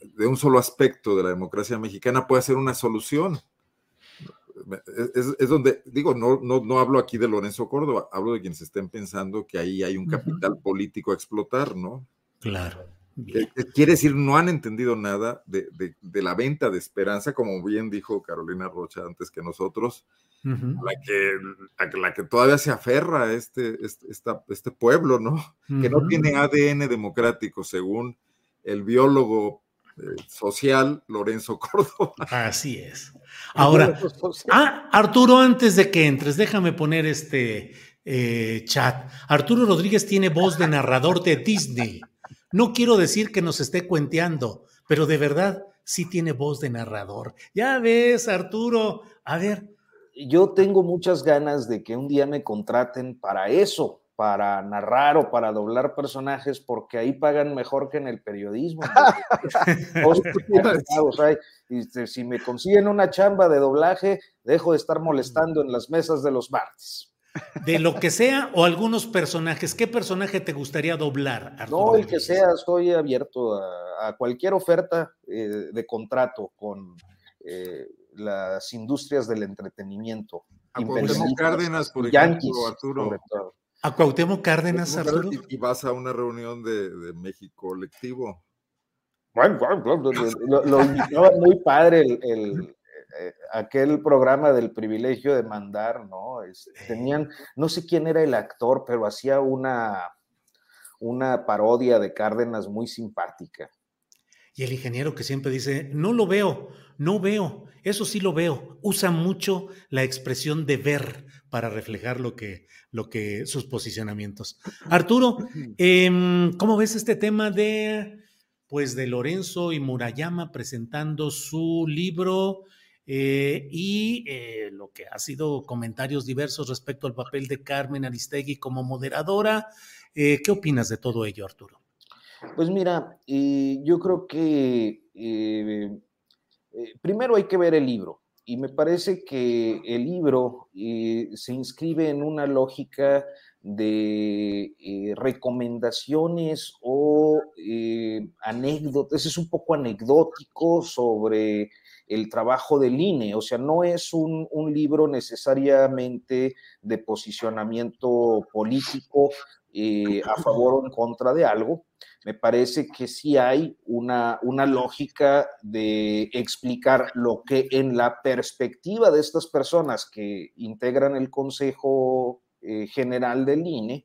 de un solo aspecto de la democracia mexicana puede ser una solución? Es, donde, digo, no, no, no hablo aquí de Lorenzo Córdoba, hablo de quienes estén pensando que ahí hay un capital político a explotar, ¿no? Claro. Eh, quiere decir, no han entendido nada de, la venta de esperanza, como bien dijo Carolina Rocha antes que nosotros, la, que, la que todavía se aferra este, este, este pueblo, ¿no? Que no tiene ADN democrático, según el biólogo eh, social Lorenzo [LAUGHS] Córdoba. Así es. Ahora, ah, Arturo, antes de que entres, déjame poner este eh, chat. Arturo Rodríguez tiene voz de narrador de Disney. No quiero decir que nos esté cuenteando, pero de verdad sí tiene voz de narrador. Ya ves, Arturo, a ver. Yo tengo muchas ganas de que un día me contraten para eso, para narrar o para doblar personajes, porque ahí pagan mejor que en el periodismo. [LAUGHS] si me consiguen una chamba de doblaje, dejo de estar molestando en las mesas de los martes de lo que sea o algunos personajes. ¿Qué personaje te gustaría doblar? no, el que sea, estoy abierto a, cualquier oferta eh, de contrato con eh, las industrias del entretenimiento. A Cárdenas, por ejemplo, Arturo. A Cuauhtémoc Cárdenas, Arturo. Y vas a una reunión de, México colectivo. Bueno, lo, lo, muy padre el, eh, aquel programa del privilegio de mandar, ¿no? tenían, no sé quién era el actor, pero hacía una, una parodia de Cárdenas muy simpática. Y el ingeniero que siempre dice, no lo veo, no veo, eso sí lo veo. Usa mucho la expresión de ver para reflejar lo que, lo que, sus posicionamientos. Arturo, em, ¿cómo ves este tema de, pues, de Lorenzo y Murayama presentando su libro eh, y eh, lo que ha sido comentarios diversos respecto al papel de Carmen Aristegui como moderadora. Eh, ¿Qué opinas de todo ello, Arturo? Pues mira, yo creo que primero hay que ver el libro y me parece que el libro se inscribe en una lógica de recomendaciones o anécdotas, es un poco anecdótico sobre el trabajo del INE, o sea, no es un, libro necesariamente de posicionamiento político eh, a favor o en contra de algo. Me parece que sí hay una, una lógica de explicar lo que en la perspectiva de estas personas que integran el Consejo eh, General del INE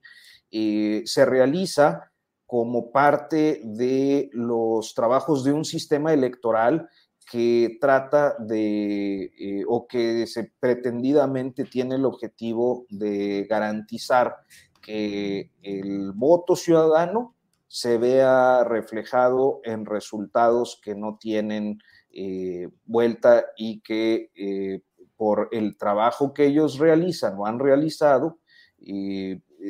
eh, se realiza como parte de los trabajos de un sistema electoral que trata de, eh, o que pretendidamente tiene el objetivo de garantizar que el voto ciudadano se vea reflejado en resultados que no tienen eh, vuelta y que eh, por el trabajo que ellos realizan o han realizado,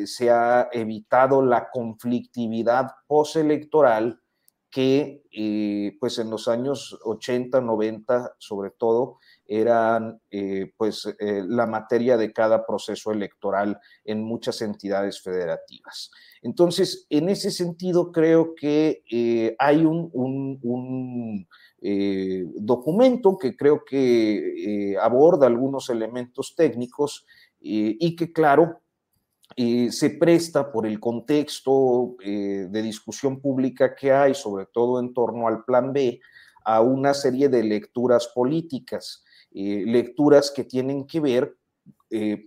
se ha evitado la conflictividad postelectoral que eh, pues en los años 80, 90 sobre todo eran eh, pues eh, la materia de cada proceso electoral en muchas entidades federativas. Entonces, en ese sentido creo que hay un, un documento que creo que aborda algunos elementos técnicos y que claro, eh, se presta por el contexto eh, de discusión pública que hay, sobre todo en torno al Plan B, a una serie de lecturas políticas, eh, lecturas que tienen que ver,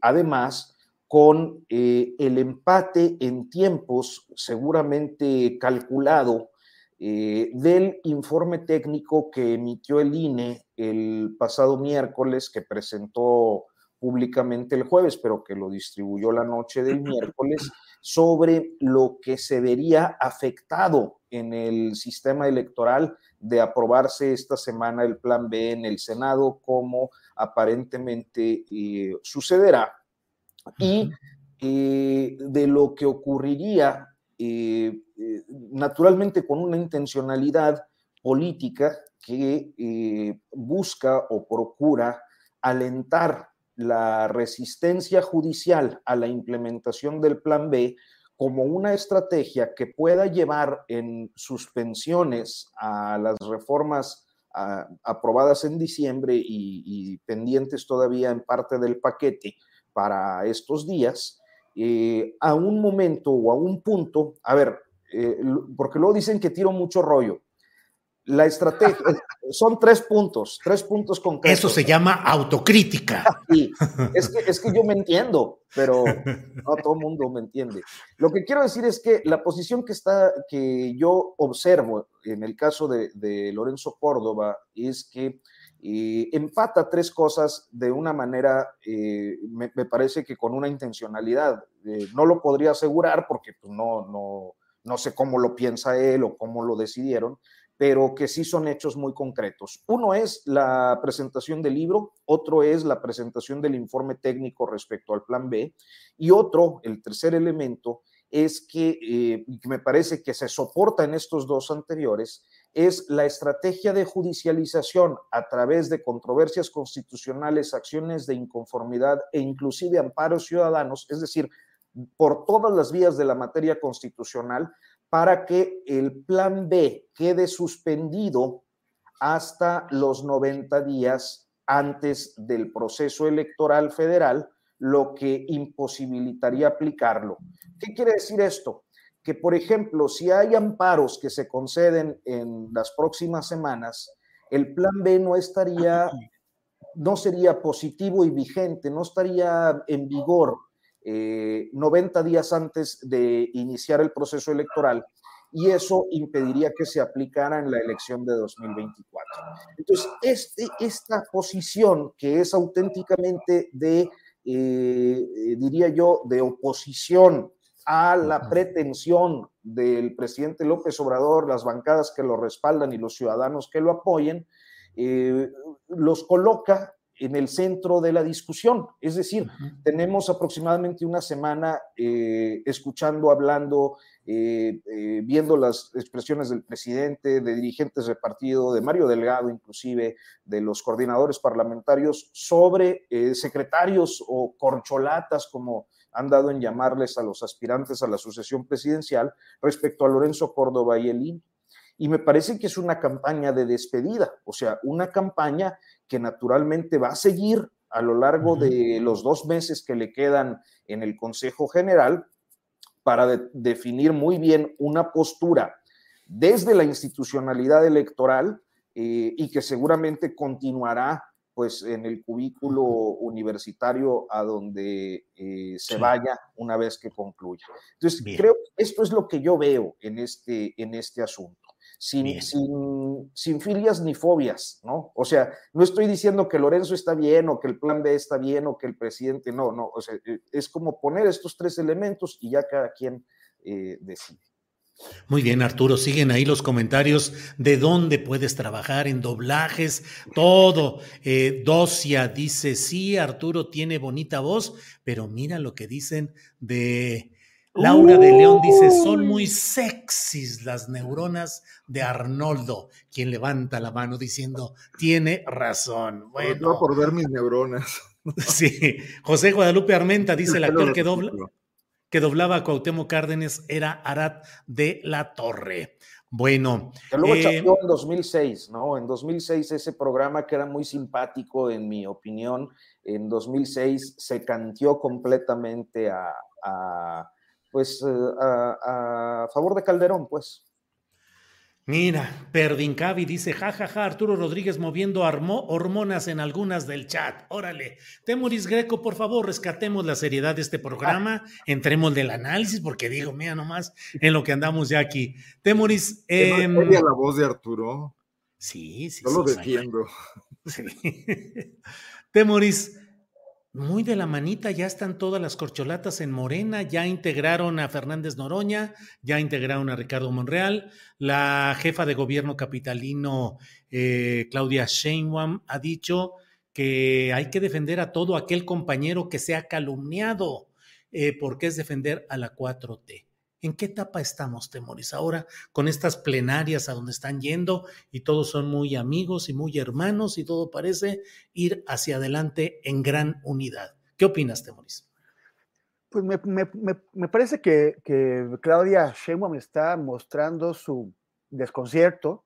además, con el empate en tiempos seguramente calculado del informe técnico que emitió el INE el pasado miércoles, que presentó públicamente el jueves, pero que lo distribuyó la noche del miércoles, sobre lo que se vería afectado en el sistema electoral de aprobarse esta semana el plan B en el Senado, como aparentemente eh, sucederá, y eh, de lo que ocurriría eh, naturalmente con una intencionalidad política que busca o procura alentar la resistencia judicial a la implementación del plan B como una estrategia que pueda llevar en suspensiones a las reformas aprobadas en diciembre y, pendientes todavía en parte del paquete para estos días, eh, a un momento o a un punto, a ver, eh, porque luego dicen que tiro mucho rollo. La estrategia, son tres puntos, tres puntos concretos. Eso se llama autocrítica. Sí, es que, es que yo me entiendo, pero no todo el mundo me entiende. Lo que quiero decir es que la posición que, está, que yo observo en el caso de, Lorenzo Córdoba es que eh, empata tres cosas de una manera, eh, me, parece que con una intencionalidad. Eh, no lo podría asegurar porque pues, no, no, no sé cómo lo piensa él o cómo lo decidieron, pero que sí son hechos muy concretos. Uno es la presentación del libro, otro es la presentación del informe técnico respecto al plan B, y otro, el tercer elemento, es que eh, me parece que se soporta en estos dos anteriores, es la estrategia de judicialización a través de controversias constitucionales, acciones de inconformidad e inclusive amparos ciudadanos, es decir, por todas las vías de la materia constitucional, para que el plan B quede suspendido hasta los 90 días antes del proceso electoral federal, lo que imposibilitaría aplicarlo. ¿Qué quiere decir esto? Que, por ejemplo, si hay amparos que se conceden en las próximas semanas, el plan B no estaría, no sería positivo y vigente, no estaría en vigor 90 eh, días antes de iniciar el proceso electoral y eso impediría que se aplicara en la elección de 2024. Entonces, este, esta posición que es auténticamente de, eh, eh, diría yo, de oposición a la pretensión del presidente López Obrador, las bancadas que lo respaldan y los ciudadanos que lo apoyen, los coloca en el centro de la discusión. Es decir, tenemos aproximadamente una semana eh, escuchando, hablando, eh, eh, viendo las expresiones del presidente, de dirigentes de partido, de Mario Delgado inclusive, de los coordinadores parlamentarios, sobre secretarios o corcholatas, como han dado en llamarles a los aspirantes a la sucesión presidencial, respecto a Lorenzo Córdoba y el Y me parece que es una campaña de despedida, o sea, una campaña que naturalmente va a seguir a lo largo de los dos meses que le quedan en el Consejo General para definir muy bien una postura desde la institucionalidad electoral eh, y que seguramente continuará pues en el cubículo universitario a donde eh, se vaya una vez que concluya. Entonces, creo que esto es lo que yo veo en este, en este asunto sin, sin, filias ni fobias, ¿no? O sea, no estoy diciendo que Lorenzo está bien o que el plan B está bien o que el presidente, no, no, o sea, eh, es como poner estos tres elementos y ya cada quien eh, decide. Muy bien, Arturo, siguen ahí los comentarios de dónde puedes trabajar en doblajes, todo. Eh, Docia dice, sí, Arturo tiene bonita voz, pero mira lo que dicen de Laura de León dice, son muy sexys las neuronas de Arnoldo, quien levanta la mano diciendo, tiene razón. Bueno, no por ver mis neuronas. [LAUGHS] Sí, José Guadalupe Armenta dice, el actor que, dobla, que doblaba a Cuauhtémoc Cárdenas era Arat de la Torre. Bueno. Que luego eh, en 2006, ¿no? En 2006 ese programa que era muy simpático, en mi opinión, en 2006 se canteó completamente a pues eh, a, favor de Calderón, pues. Mira, Perdincavi dice, jajaja, ja, ja, Arturo Rodríguez moviendo hormonas en algunas del chat. Órale. Temoris Greco, por favor, rescatemos la seriedad de este programa, entremos del análisis, porque digo, mira nomás en lo que andamos ya aquí. Temoris. Eh, la voz de Arturo? Sí, sí. Yo lo defiendo. Sí. [LAUGHS] Temoris, muy de la manita, ya están todas las corcholatas en Morena, ya integraron a Fernández Noroña, ya integraron a Ricardo Monreal, la jefa de gobierno capitalino eh, Claudia Sheinbaum ha dicho que hay que defender a todo aquel compañero que sea calumniado, eh, porque es defender a la 4T. ¿En qué etapa estamos, Temoris, ahora con estas plenarias a donde están yendo y todos son muy amigos y muy hermanos y todo parece ir hacia adelante en gran unidad? ¿Qué opinas, Temoris? Pues me, parece que, Claudia Sheinbaum está mostrando su desconcierto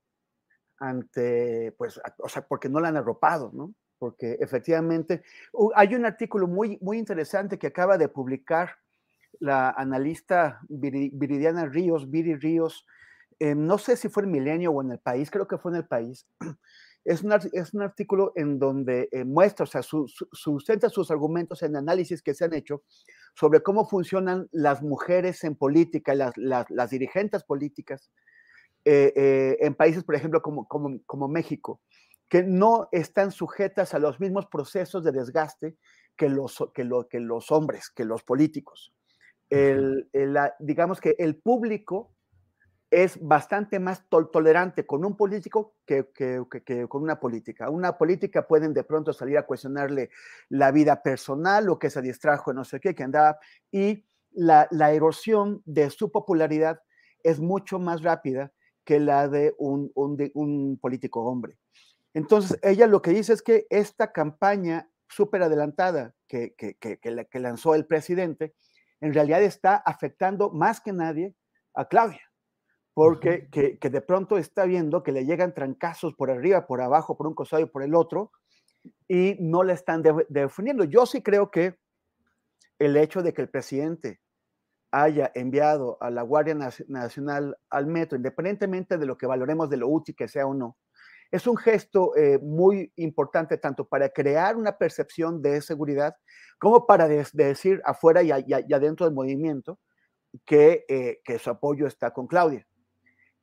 ante, pues, o sea, porque no la han arropado, ¿no? Porque efectivamente hay un artículo muy, muy interesante que acaba de publicar la analista Viridiana Ríos, Viri Ríos, eh, no sé si fue en Milenio o en el país, creo que fue en el país. [CLEARS THROAT] Es un, es un artículo en donde eh, muestra, o sea, sustenta sus argumentos en análisis que se han hecho sobre cómo funcionan las mujeres en política, las, las, dirigentes políticas eh, en países, por ejemplo, como, como, como México, que no están sujetas a los mismos procesos de desgaste que los, que, lo, que los hombres, que los políticos el, digamos que el público es bastante más tolerante con un político que, con una política. Una política pueden de pronto salir a cuestionarle la vida personal o que se distrajo, no sé qué, que andaba, y la, erosión de su popularidad es mucho más rápida que la de un, un político hombre. Entonces, ella lo que dice es que esta campaña súper adelantada que, que lanzó el presidente, en realidad está afectando más que nadie a Claudia, porque que, de pronto está viendo que le llegan trancazos por arriba, por abajo, por un costado y por el otro, y no le están defendiendo. Yo sí creo que el hecho de que el presidente haya enviado a la Guardia Nacional al metro, independientemente de lo que valoremos de lo útil que sea o no, es un gesto eh, muy importante tanto para crear una percepción de seguridad como para decir afuera y, adentro del movimiento eh, que, su apoyo está con Claudia.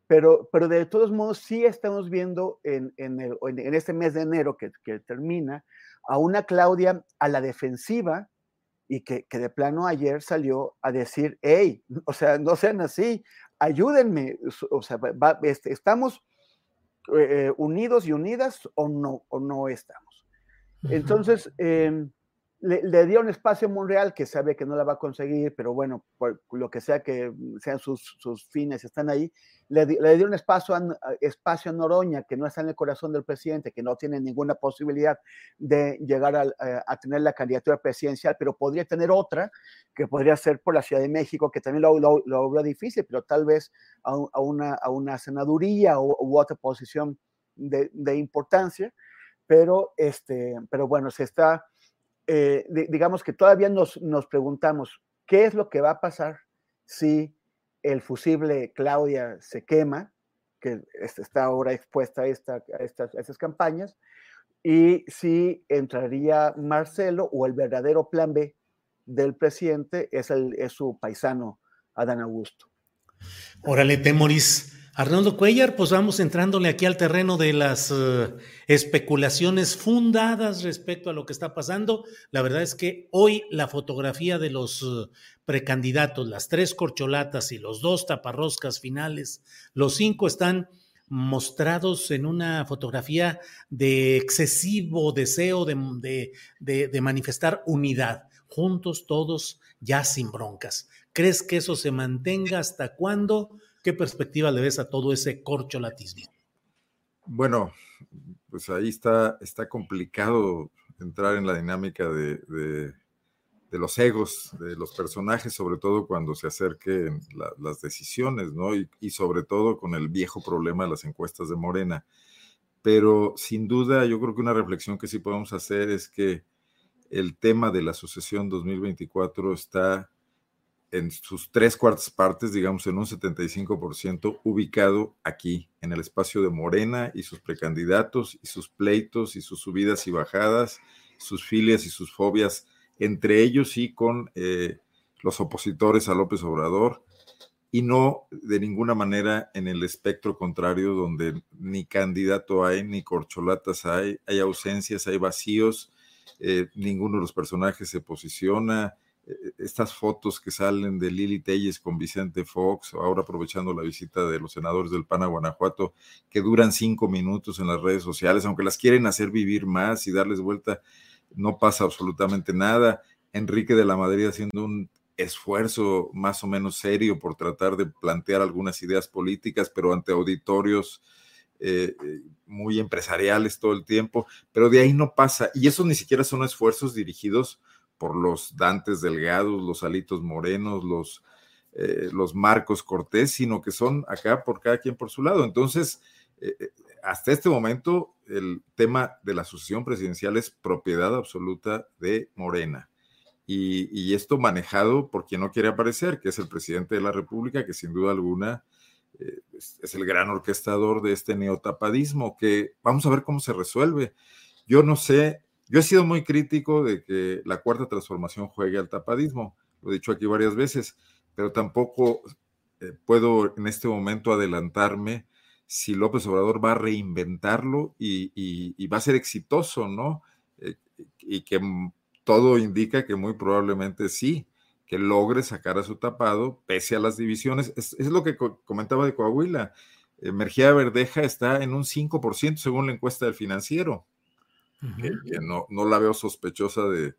Pero, pero de todos modos sí estamos viendo en, en, este mes de enero que, termina a una Claudia a la defensiva y que, de plano ayer salió a decir, hey, o sea, no sean así, ayúdenme, o sea, este, estamos eh, unidos y unidas o no, o no estamos. Entonces, em, le, dio un espacio a Monreal que sabe que no la va a conseguir, pero bueno, por lo que sea que sean sus, sus fines, están ahí. Le, le dio un espacio a, espacio a Noroña, que no está en el corazón del presidente, que no tiene ninguna posibilidad de llegar a, a, tener la candidatura presidencial, pero podría tener otra, que podría ser por la Ciudad de México, que también lo, lo, lo difícil, pero tal vez a, una, a una senaduría u, u otra posición de, de importancia. Pero, este, pero bueno, se está eh, digamos que todavía nos, nos preguntamos qué es lo que va a pasar si el fusible Claudia se quema, que está ahora expuesta a, a, estas, estas campañas, y si entraría Marcelo o el verdadero plan B del presidente es, el, es su paisano Adán Augusto. Órale, Temoris. Arnoldo Cuellar, pues vamos entrándole aquí al terreno de las eh, especulaciones fundadas respecto a lo que está pasando. La verdad es que hoy la fotografía de los eh, precandidatos, las tres corcholatas y los dos taparroscas finales, los cinco están mostrados en una fotografía de excesivo deseo de, de manifestar unidad, juntos todos ya sin broncas. ¿Crees que eso se mantenga hasta cuándo? ¿Qué perspectiva le ves a todo ese corcholatismo? Bueno, pues ahí está, está complicado entrar en la dinámica de, los egos de los personajes, sobre todo cuando se acerquen las decisiones, ¿no? Y, y, sobre todo con el viejo problema de las encuestas de Morena. Pero sin duda, yo creo que una reflexión que sí podemos hacer es que el tema de la sucesión 2024 está en sus tres cuartas partes, digamos en un 75%, ubicado aquí, en el espacio de Morena y sus precandidatos y sus pleitos y sus subidas y bajadas, sus filias y sus fobias, entre ellos y con eh, los opositores a López Obrador, y no de ninguna manera en el espectro contrario, donde ni candidato hay, ni corcholatas hay, hay ausencias, hay vacíos, eh, ninguno de los personajes se posiciona estas fotos que salen de Lili Telles con Vicente Fox, ahora aprovechando la visita de los senadores del PAN a Guanajuato, que duran cinco minutos en las redes sociales, aunque las quieren hacer vivir más y darles vuelta, no pasa absolutamente nada. Enrique de la Madrid haciendo un esfuerzo más o menos serio por tratar de plantear algunas ideas políticas, pero ante auditorios eh, eh, muy empresariales todo el tiempo, pero de ahí no pasa. Y eso ni siquiera son esfuerzos dirigidos por los Dantes Delgados, los Alitos Morenos, los, eh, los Marcos Cortés, sino que son acá por cada quien por su lado. Entonces, eh, eh, hasta este momento, el tema de la sucesión presidencial es propiedad absoluta de Morena. Y, esto manejado por quien no quiere aparecer, que es el presidente de la República, que sin duda alguna es, el gran orquestador de este neotapadismo, que vamos a ver cómo se resuelve. Yo no sé yo he sido muy crítico de que la cuarta transformación juegue al tapadismo, lo he dicho aquí varias veces, pero tampoco eh, puedo en este momento adelantarme si López Obrador va a reinventarlo y, va a ser exitoso, ¿no? Eh, y que todo indica que muy probablemente sí, que logre sacar a su tapado pese a las divisiones. Es, lo que comentaba de Coahuila. Energía Verdeja está en un 5% según la encuesta del financiero que, no, no, la veo sospechosa de,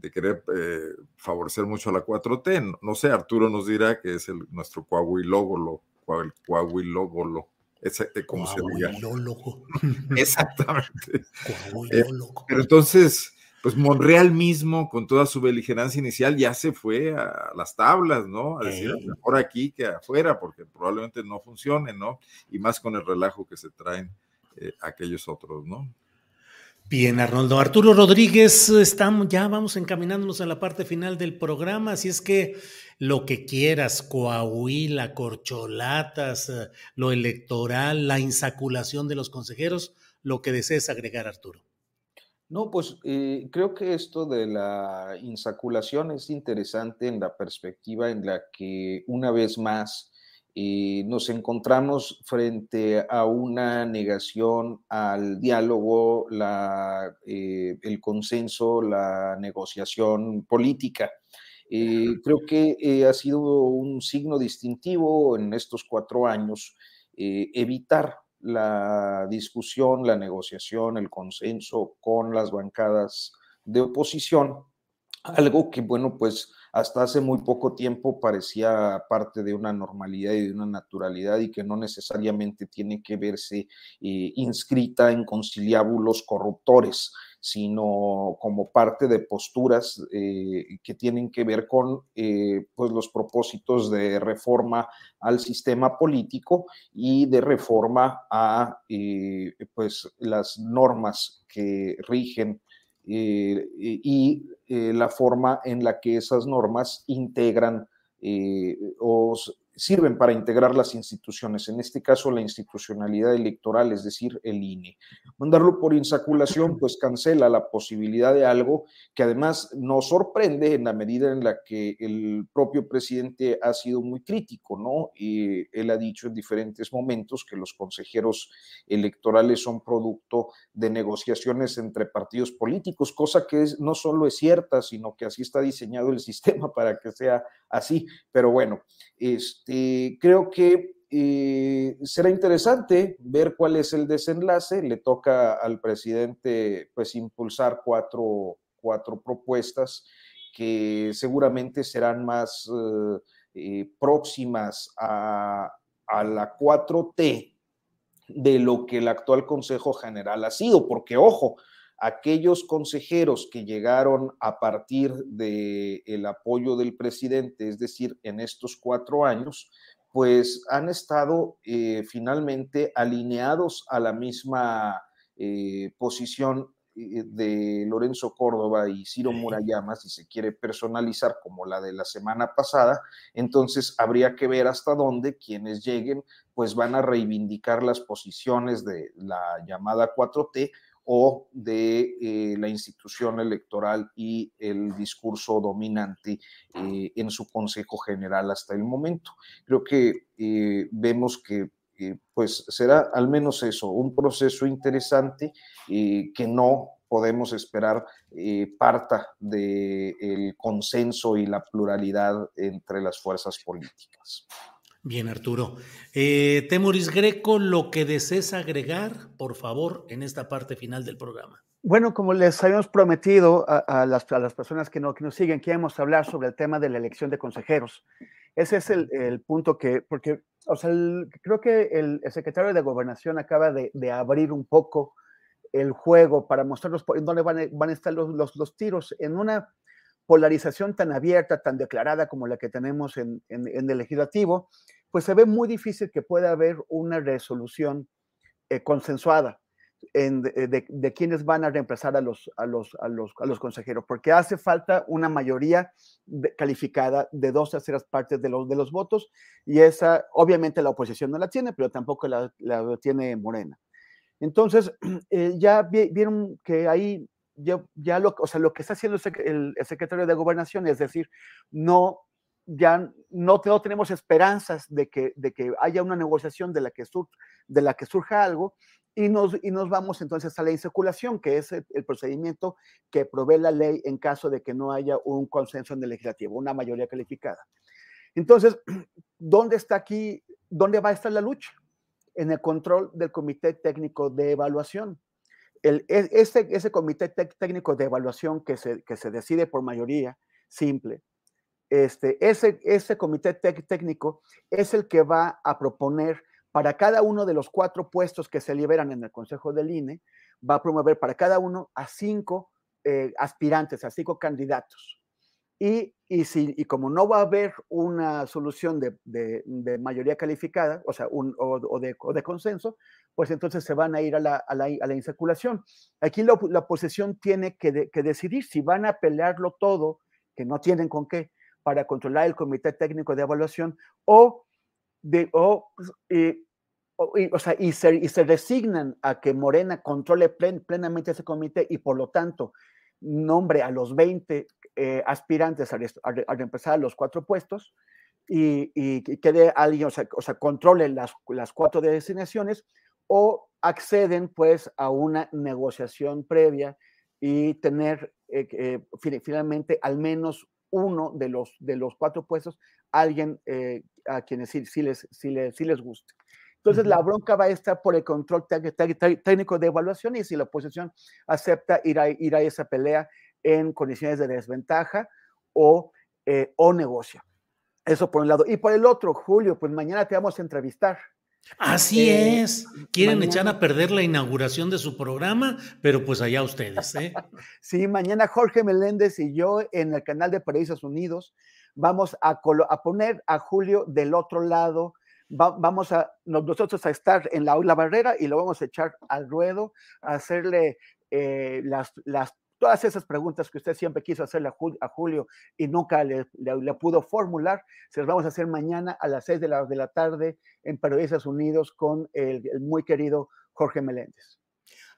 de querer eh, favorecer mucho a la 4T. No, sé, Arturo nos dirá que es el, nuestro coahuilógolo, el coahuilógolo, eh, como se diga. [LAUGHS] Exactamente. Eh, pero entonces, pues Monreal mismo, con toda su beligerancia inicial, ya se fue a las tablas, ¿no? A decir, mejor aquí que afuera, porque probablemente no funcione, ¿no? Y más con el relajo que se traen aquellos otros, ¿no? Bien, Arnoldo. Arturo Rodríguez, estamos, ya vamos encaminándonos a la parte final del programa, así es que lo que quieras, Coahuila, corcholatas, eh, lo electoral, la insaculación de los consejeros, lo que desees agregar, Arturo. No, pues eh, creo que esto de la insaculación es interesante en la perspectiva en la que una vez más eh, nos encontramos frente a una negación al diálogo, la, eh, el consenso, la negociación política. Eh, creo que ha sido un signo distintivo en estos cuatro años evitar la discusión, la negociación, el consenso con las bancadas de oposición, algo que, bueno, pues hasta hace muy poco tiempo parecía parte de una normalidad y de una naturalidad y que no necesariamente tiene que verse eh, inscrita en conciliábulos corruptores, sino como parte de posturas eh, que tienen que ver con eh, pues los propósitos de reforma al sistema político y de reforma a pues las normas que rigen y eh, la forma en la que esas normas integran eh, o sirven para integrar las instituciones, en este caso la institucionalidad electoral, es decir, el INE. Mandarlo por insaculación, pues cancela la posibilidad de algo que además nos sorprende en la medida en la que el propio presidente ha sido muy crítico, ¿no? Y él ha dicho en diferentes momentos que los consejeros electorales son producto de negociaciones entre partidos políticos, cosa que no solo es cierta, sino que así está diseñado el [LAUGHS] sistema para que sea así. Pero bueno, este, creo que eh, será interesante ver cuál es el desenlace. Le toca al presidente pues impulsar cuatro, cuatro propuestas que seguramente serán más eh, eh, próximas a, a la 4T de lo que el actual Consejo General ha sido, porque ojo, aquellos consejeros que llegaron a partir del el apoyo del presidente, es decir, en estos cuatro años, pues han estado eh, finalmente alineados a la misma eh, posición de Lorenzo Córdoba y Ciro Murayama, si se quiere personalizar como la de la semana pasada, entonces habría que ver hasta dónde quienes lleguen pues van a reivindicar las posiciones de la llamada 4T o de eh, la institución electoral y el discurso dominante eh, en su Consejo General hasta el momento. Creo que eh, vemos que pues será al menos eso, un proceso interesante que no podemos esperar parta del consenso y la pluralidad entre las fuerzas políticas. Bien, Arturo. Eh, Temoris Greco, lo que desees agregar, por favor, en esta parte final del programa. Bueno, como les habíamos prometido a, las, personas que, no, que nos siguen, queremos hablar sobre el tema de la elección de consejeros. Ese es el, punto que, porque, o sea, creo que el, secretario de Gobernación acaba de, abrir un poco el juego para mostrarnos dónde van, a estar los, tiros en una polarización tan abierta, tan declarada como la que tenemos en, el legislativo, pues se ve muy difícil que pueda haber una resolución eh, consensuada de, quienes van a reemplazar a los, consejeros, porque hace falta una mayoría calificada de dos terceras partes de los, de los votos, y esa, obviamente la oposición no la tiene, pero tampoco la, tiene Morena. Entonces, [CLEARS THROAT] eh, ya vieron que ahí ya, lo, o sea, lo que está haciendo el, secretario de Gobernación es decir, no, ya no, tenemos esperanzas de que, de que haya una negociación de la que, de la que surja algo y nos, y nos vamos entonces a la inseculación, que es el, procedimiento que provee la ley en caso de que no haya un consenso en el legislativo, una mayoría calificada. Entonces, [CLEARS THROAT] ¿dónde está aquí, dónde va a estar la lucha? En el control del Comité Técnico de Evaluación el, e, ese, comité técnico de evaluación que se, decide por mayoría simple, este, ese, comité técnico es el que va a proponer para cada uno de los cuatro puestos que se liberan en el Consejo del INE, va a promover para cada uno a cinco eh, aspirantes, a cinco candidatos. Y, como no va a haber una solución de, mayoría calificada, o sea, o, de, consenso, pues entonces se van a ir a la, a la, a la insaculación. Aquí la, la oposición tiene que, que, decidir si van a pelearlo todo, que no tienen con qué, para controlar el comité técnico de evaluación, o, de, o, pues, y, o, sea, y, se, y se resignan a que Morena controle plenamente ese comité y por lo tanto nombre a los 20 eh, aspirantes a, a, los cuatro puestos y, y, quede alguien, o sea, o sea controle las, las, cuatro designaciones o acceden pues a una negociación previa y tener eh, eh, finalmente al menos uno de los, de los cuatro puestos, alguien a quienes sí, sí, les, sí, les, sí les guste. Entonces, la bronca va a estar por el control técnico de evaluación y si la oposición acepta ir a, ir a esa pelea en condiciones de desventaja o, eh, o negocia. Eso por un lado. Y por el otro, Julio, pues mañana te vamos a entrevistar. Así eh, es. Quieren echar a perder la inauguración de su programa, pero pues allá ustedes, ¿eh? [LAUGHS] sí, mañana Jorge Meléndez y yo en el canal de Periodistas Unidos vamos a, a poner a Julio del otro lado vamos a nosotros a estar en la, barrera y lo vamos a echar al ruedo, a hacerle eh, las, las, todas esas preguntas que usted siempre quiso hacerle a, Julio, y nunca le, pudo formular, se las vamos a hacer mañana a las seis de la, de la tarde en Periodistas Unidos con el muy querido Jorge Meléndez.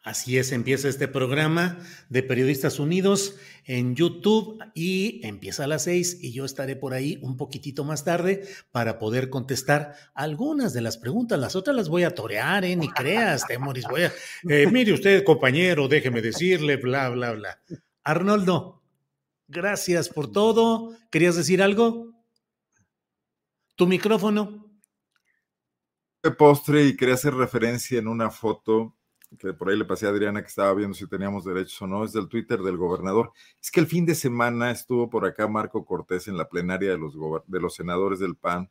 Así es, empieza este programa de Periodistas Unidos en YouTube y empieza a las seis y yo estaré por ahí un poquitito más tarde para poder contestar algunas de las preguntas. Las otras las voy a torear, ¿eh? Ni creas, Temoris. Voy a, eh, mire usted, compañero, déjeme decirle, bla, bla, bla. Arnoldo, gracias por todo. ¿Querías decir algo? Tu micrófono. De postre y quería hacer referencia en una foto que por ahí le pasé a Adriana que estaba viendo si teníamos derechos o no, es del Twitter del gobernador. Es que el fin de semana estuvo por acá Marco Cortés en la plenaria de los, de los senadores del PAN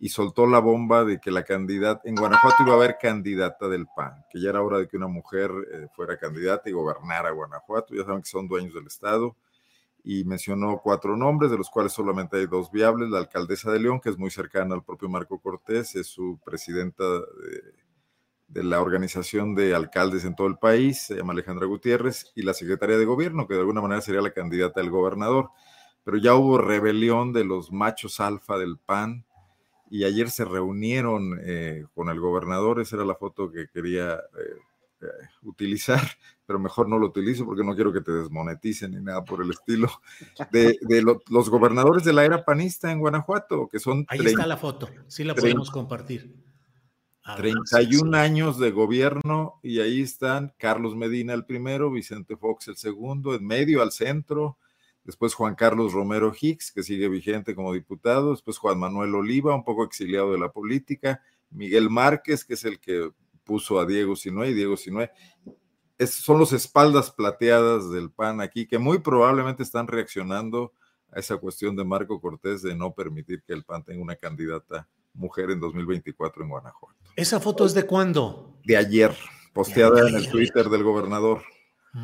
y soltó la bomba de que la candidata, en Guanajuato iba a haber candidata del PAN, que ya era hora de que una mujer eh, fuera candidata y gobernara Guanajuato, ya saben que son dueños del Estado, y mencionó cuatro nombres, de los cuales solamente hay dos viables, la alcaldesa de León, que es muy cercana al propio Marco Cortés, es su presidenta de de la organización de alcaldes en todo el país, se llama Alejandra Gutiérrez, y la secretaria de gobierno, que de alguna manera sería la candidata del gobernador. Pero ya hubo rebelión de los machos alfa del PAN, y ayer se reunieron eh, con el gobernador, esa era la foto que quería eh, eh, utilizar, [LAUGHS] pero mejor no lo utilizo porque no quiero que te desmoneticen ni nada por el estilo, de, los gobernadores de la era panista en Guanajuato, que son... Ahí está la foto, sí la podemos compartir. 31 años de gobierno y ahí están Carlos Medina el primero, Vicente Fox el segundo, en medio al centro, después Juan Carlos Romero Hicks, que sigue vigente como diputado, después Juan Manuel Oliva, un poco exiliado de la política, Miguel Márquez, que es el que puso a Diego Sinue y Diego Sinue. son los espaldas plateadas del PAN aquí que muy probablemente están reaccionando a esa cuestión de Marco Cortés de no permitir que el PAN tenga una candidata mujer en 2024 en Guanajuato. ¿Esa foto es de cuándo? De ayer, posteada en el Twitter del gobernador.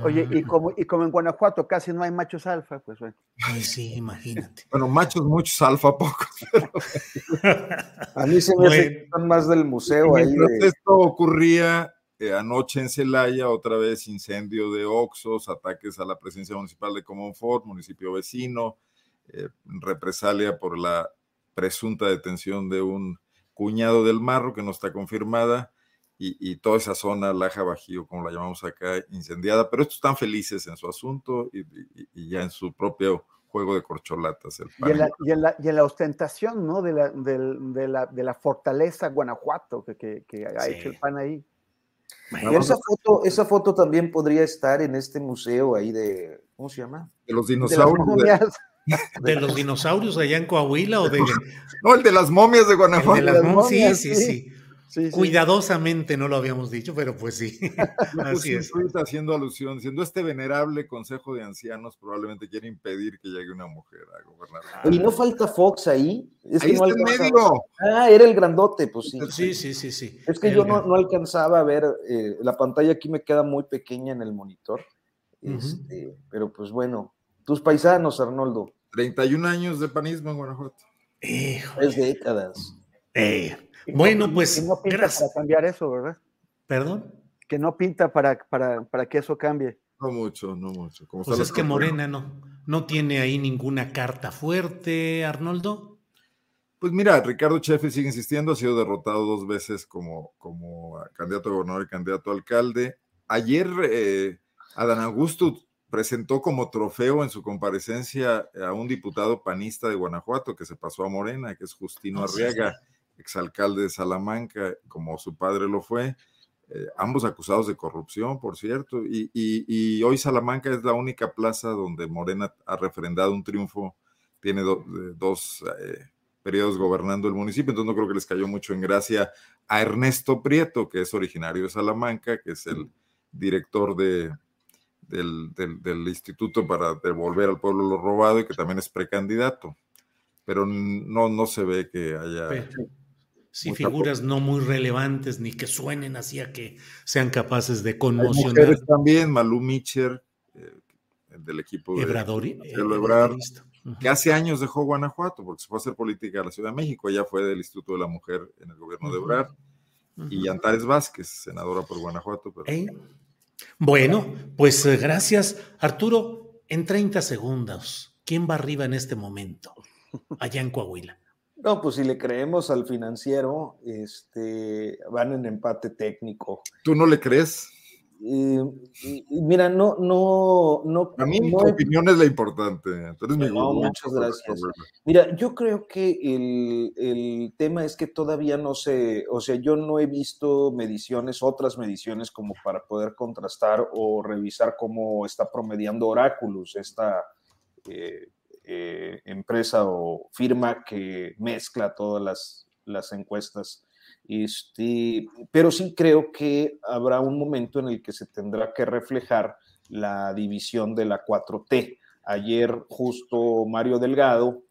Oye, y como, y como en Guanajuato casi no hay machos alfa, pues bueno. Ay, sí, imagínate. Bueno, machos muchos, alfa pocos. A mí se me hace más del museo ahí. Esto ocurría eh, anoche en Celaya, otra vez incendio de Oxos, ataques a la presencia municipal de Comonfort, municipio vecino, eh, represalia por la presunta detención de un cuñado del Marro que no está confirmada y, toda esa zona, Laja Bajío, como la llamamos acá, incendiada, pero estos están felices en su asunto y, ya en su propio juego de corcholatas. y, en la, y, en la, y, en la, ostentación, ¿no? De la, de, la, de la fortaleza Guanajuato que, que, que ha hecho el PAN ahí. esa, foto, esa foto también podría estar en este museo ahí de, ¿cómo se llama? De los dinosaurios. De, [LAUGHS] los dinosaurios allá en Coahuila o de... No, el de las momias de Guanajuato. El de las momias, sí, sí. sí. Cuidadosamente no lo habíamos dicho, pero pues sí. [LAUGHS] [LAUGHS] Así es. haciendo alusión, diciendo este venerable consejo de ancianos probablemente quiere impedir que llegue una mujer a gobernar. Y no falta Fox ahí. Es ahí está en medio. Ah, era el grandote, pues sí. Sí, sí, sí, sí. Es que yo no, no, alcanzaba a ver, eh, la pantalla aquí me queda muy pequeña en el monitor. Este, pero pues bueno, tus paisanos, Arnoldo. 31 años de panismo en Guanajuato. Tres décadas. Eh. Bueno, pues. Que no pinta para cambiar eso, ¿verdad? ¿Perdón? Que no pinta para, para, para que eso cambie. No mucho, no mucho. Como pues es que Morena no, no tiene ahí ninguna carta fuerte, Arnoldo. Pues mira, Ricardo Chefe sigue insistiendo, ha sido derrotado dos veces como, como candidato a gobernador y candidato a alcalde. Ayer eh, Adán Augusto presentó como trofeo en su comparecencia a un diputado panista de Guanajuato que se pasó a Morena, que es Justino Arriaga exalcalde de Salamanca, como su padre lo fue, eh, ambos acusados de corrupción, por cierto, y, hoy Salamanca es la única plaza donde Morena ha refrendado un triunfo, tiene dos eh, periodos gobernando el municipio, entonces no creo que les cayó mucho en gracia a Ernesto Prieto, que es originario de Salamanca, que es el director de, del, Instituto para devolver al pueblo lo robado y que también es precandidato, pero no, no se ve que haya si figuras no muy relevantes ni que suenen así a que sean capaces de conmocionar. también, Malú Mitcher, eh, del equipo de, Ebradori, que hace años dejó Guanajuato porque se fue a hacer política a la Ciudad de México. Ella fue del Instituto de la Mujer en el gobierno de Ebrard. Y Antares Vázquez, senadora por Guanajuato. Bueno, pues eh, gracias. Arturo, en 30 segundos, ¿quién va arriba en este momento allá en Coahuila? No, pues si le creemos al financiero, este, van en empate técnico. ¿Tú no le crees? Mira, no, no, no. A mí mi opinión es la importante. no, muchas gracias. Mira, yo creo que el, el, tema es que todavía no sé, o sea, yo no he visto mediciones, otras mediciones como para poder contrastar o revisar cómo está promediando Oráculos esta eh, eh, empresa o firma que mezcla todas las, las encuestas. Este, pero sí creo que habrá un momento en el que se tendrá que reflejar la división de la 4T. Ayer justo Mario Delgado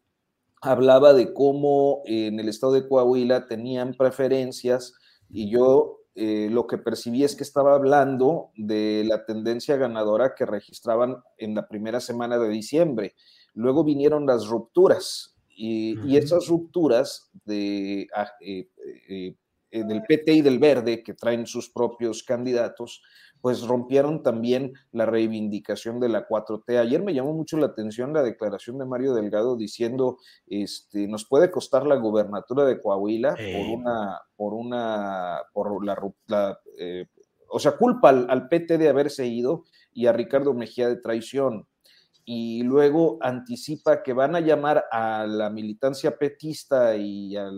hablaba de cómo en el estado de Coahuila tenían preferencias y yo eh, lo que percibí es que estaba hablando de la tendencia ganadora que registraban en la primera semana de diciembre. Luego vinieron las rupturas y, esas rupturas de, ah, eh, eh, del PT y del Verde, que traen sus propios candidatos, pues rompieron también la reivindicación de la 4T. Ayer me llamó mucho la atención la declaración de Mario Delgado diciendo, este, nos puede costar la gubernatura de Coahuila por una, por una, por la, eh, o sea, culpa al, al, PT de haberse ido y a Ricardo Mejía de traición. Y luego anticipa que van a llamar a la militancia petista y a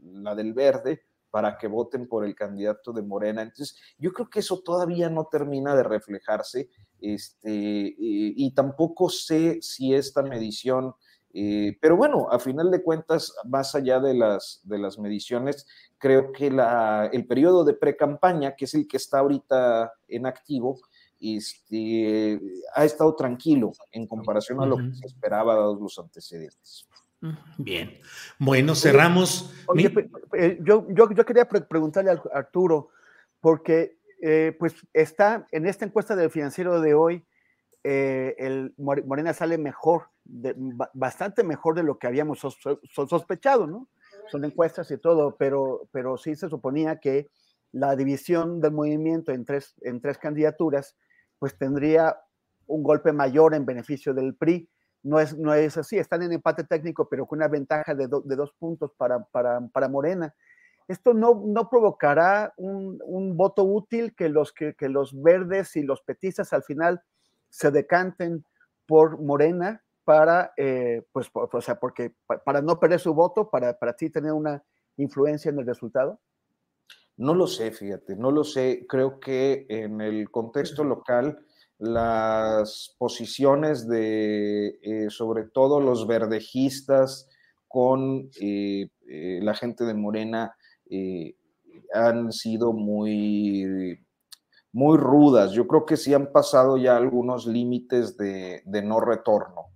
la del verde para que voten por el candidato de Morena. Entonces, yo creo que eso todavía no termina de reflejarse este, y, tampoco sé si esta medición, eh, pero bueno, a final de cuentas, más allá de las, de las mediciones, creo que la, el periodo de pre-campaña, que es el que está ahorita en activo, este, ha estado tranquilo en comparación a lo que se esperaba dados los antecedentes. Bien. Bueno, cerramos. Eh, yo, yo, yo, quería preguntarle a Arturo, porque eh, pues está en esta encuesta del financiero de hoy, eh, el Morena sale mejor, bastante mejor de lo que habíamos sospechado, ¿no? Son encuestas y todo, pero, pero sí se suponía que la división del movimiento en tres, en tres candidaturas, pues tendría un golpe mayor en beneficio del PRI no es, no es así, están en empate técnico, pero con una ventaja de, dos puntos para, para, Morena. Esto no, no provocará un, voto útil que los, que, los verdes y los petistas al final se decanten por Morena para, eh, pues, o sea, porque para no perder su voto, para, para sí tener una influencia en el resultado? No lo sé, fíjate, no lo sé. Creo que en el contexto local las posiciones de, eh, sobre todo los verdejistas con eh, eh, la gente de Morena, han sido muy, muy rudas. Yo creo que sí han pasado ya algunos límites de, no retorno.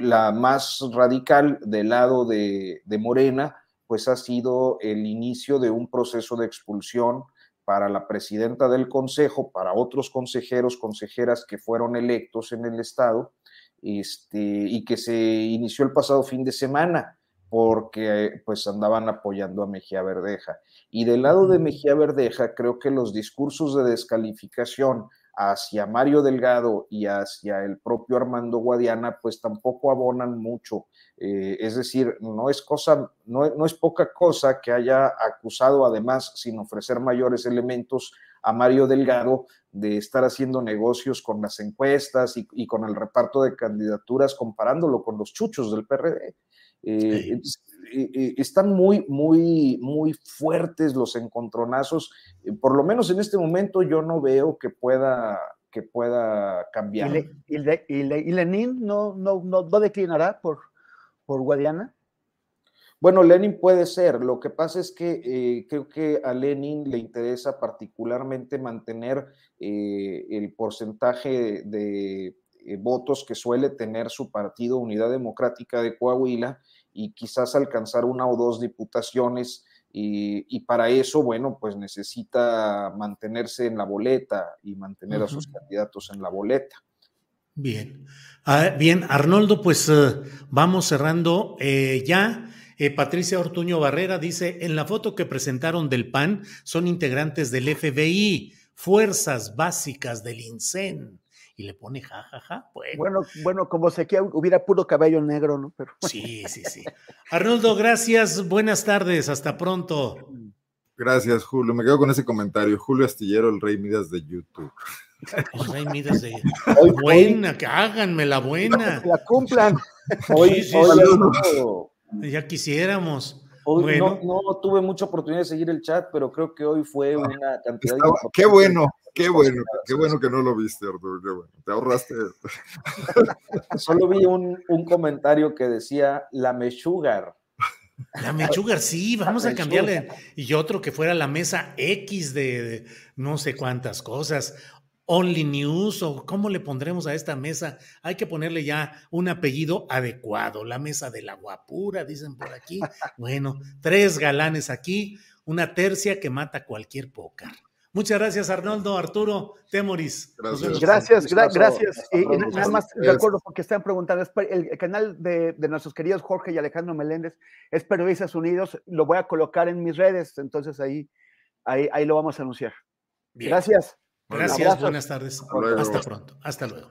la más radical del lado de, de Morena, pues ha sido el inicio de un proceso de expulsión para la presidenta del consejo, para otros consejeros, consejeras que fueron electos en el estado, este, y que se inició el pasado fin de semana porque pues andaban apoyando a Mejía Verdeja. Y del lado de Mejía Verdeja, creo que los discursos de descalificación hacia Mario Delgado y hacia el propio Armando Guadiana, pues tampoco abonan mucho. Eh, es decir, no es cosa, no, no, es poca cosa que haya acusado, además, sin ofrecer mayores elementos, a Mario Delgado de estar haciendo negocios con las encuestas y, con el reparto de candidaturas, comparándolo con los chuchos del PRD. Eh, están muy, muy, muy fuertes los encontronazos. Eh, por lo menos en este momento yo no veo que pueda, que pueda cambiar. ¿Y, Lenin no, no, no, declinará por, por Guadiana? Bueno, Lenin puede ser. Lo que pasa es que eh, creo que a Lenin le interesa particularmente mantener eh, el porcentaje de votos que suele tener su partido Unidad Democrática de Coahuila y quizás alcanzar una o dos diputaciones y, para eso, bueno, pues necesita mantenerse en la boleta y mantener a sus candidatos en la boleta. Bien, ah, bien, Arnoldo, pues eh, vamos cerrando eh, ya. Eh, Patricia Ortuño Barrera dice, en la foto que presentaron del PAN son integrantes del FBI, Fuerzas Básicas del INSEN y le pone jajaja. Ja, ja. Bueno. bueno, como sé que hubiera puro cabello negro, ¿no? Pero... Sí, sí, sí. Arnoldo, gracias, buenas tardes, hasta pronto. Gracias, Julio. Me quedo con ese comentario. Julio Astillero, el rey Midas de YouTube. El rey Midas de buena, que háganme la buena. Que la cumplan. Hoy, sí, Ya quisiéramos. Hoy no, tuve mucha oportunidad de seguir el chat, pero creo que hoy fue una cantidad de... Qué bueno, qué bueno, qué bueno que no lo viste, Arturo, qué bueno, te ahorraste. [LAUGHS] Solo vi un, comentario que decía la mechugar. La mechugar, sí, [LAUGHS] vamos a cambiarle. Y otro que fuera la mesa X de no sé cuántas cosas. Only News o cómo le pondremos a esta mesa. Hay que ponerle ya un apellido adecuado. La mesa de la guapura, dicen por aquí. Bueno, tres galanes aquí, una tercia que mata cualquier pócar. Muchas gracias, Arnoldo, Arturo, Temoris. Gracias, gracias. gracias. Y, nada más de acuerdo, porque están preguntando, el, canal de, nuestros queridos Jorge y Alejandro Meléndez es Periodistas Unidos, lo voy a colocar en mis redes, entonces ahí, ahí, ahí lo vamos a anunciar. Gracias. Gracias, buenas tardes. Hasta pronto. Hasta luego.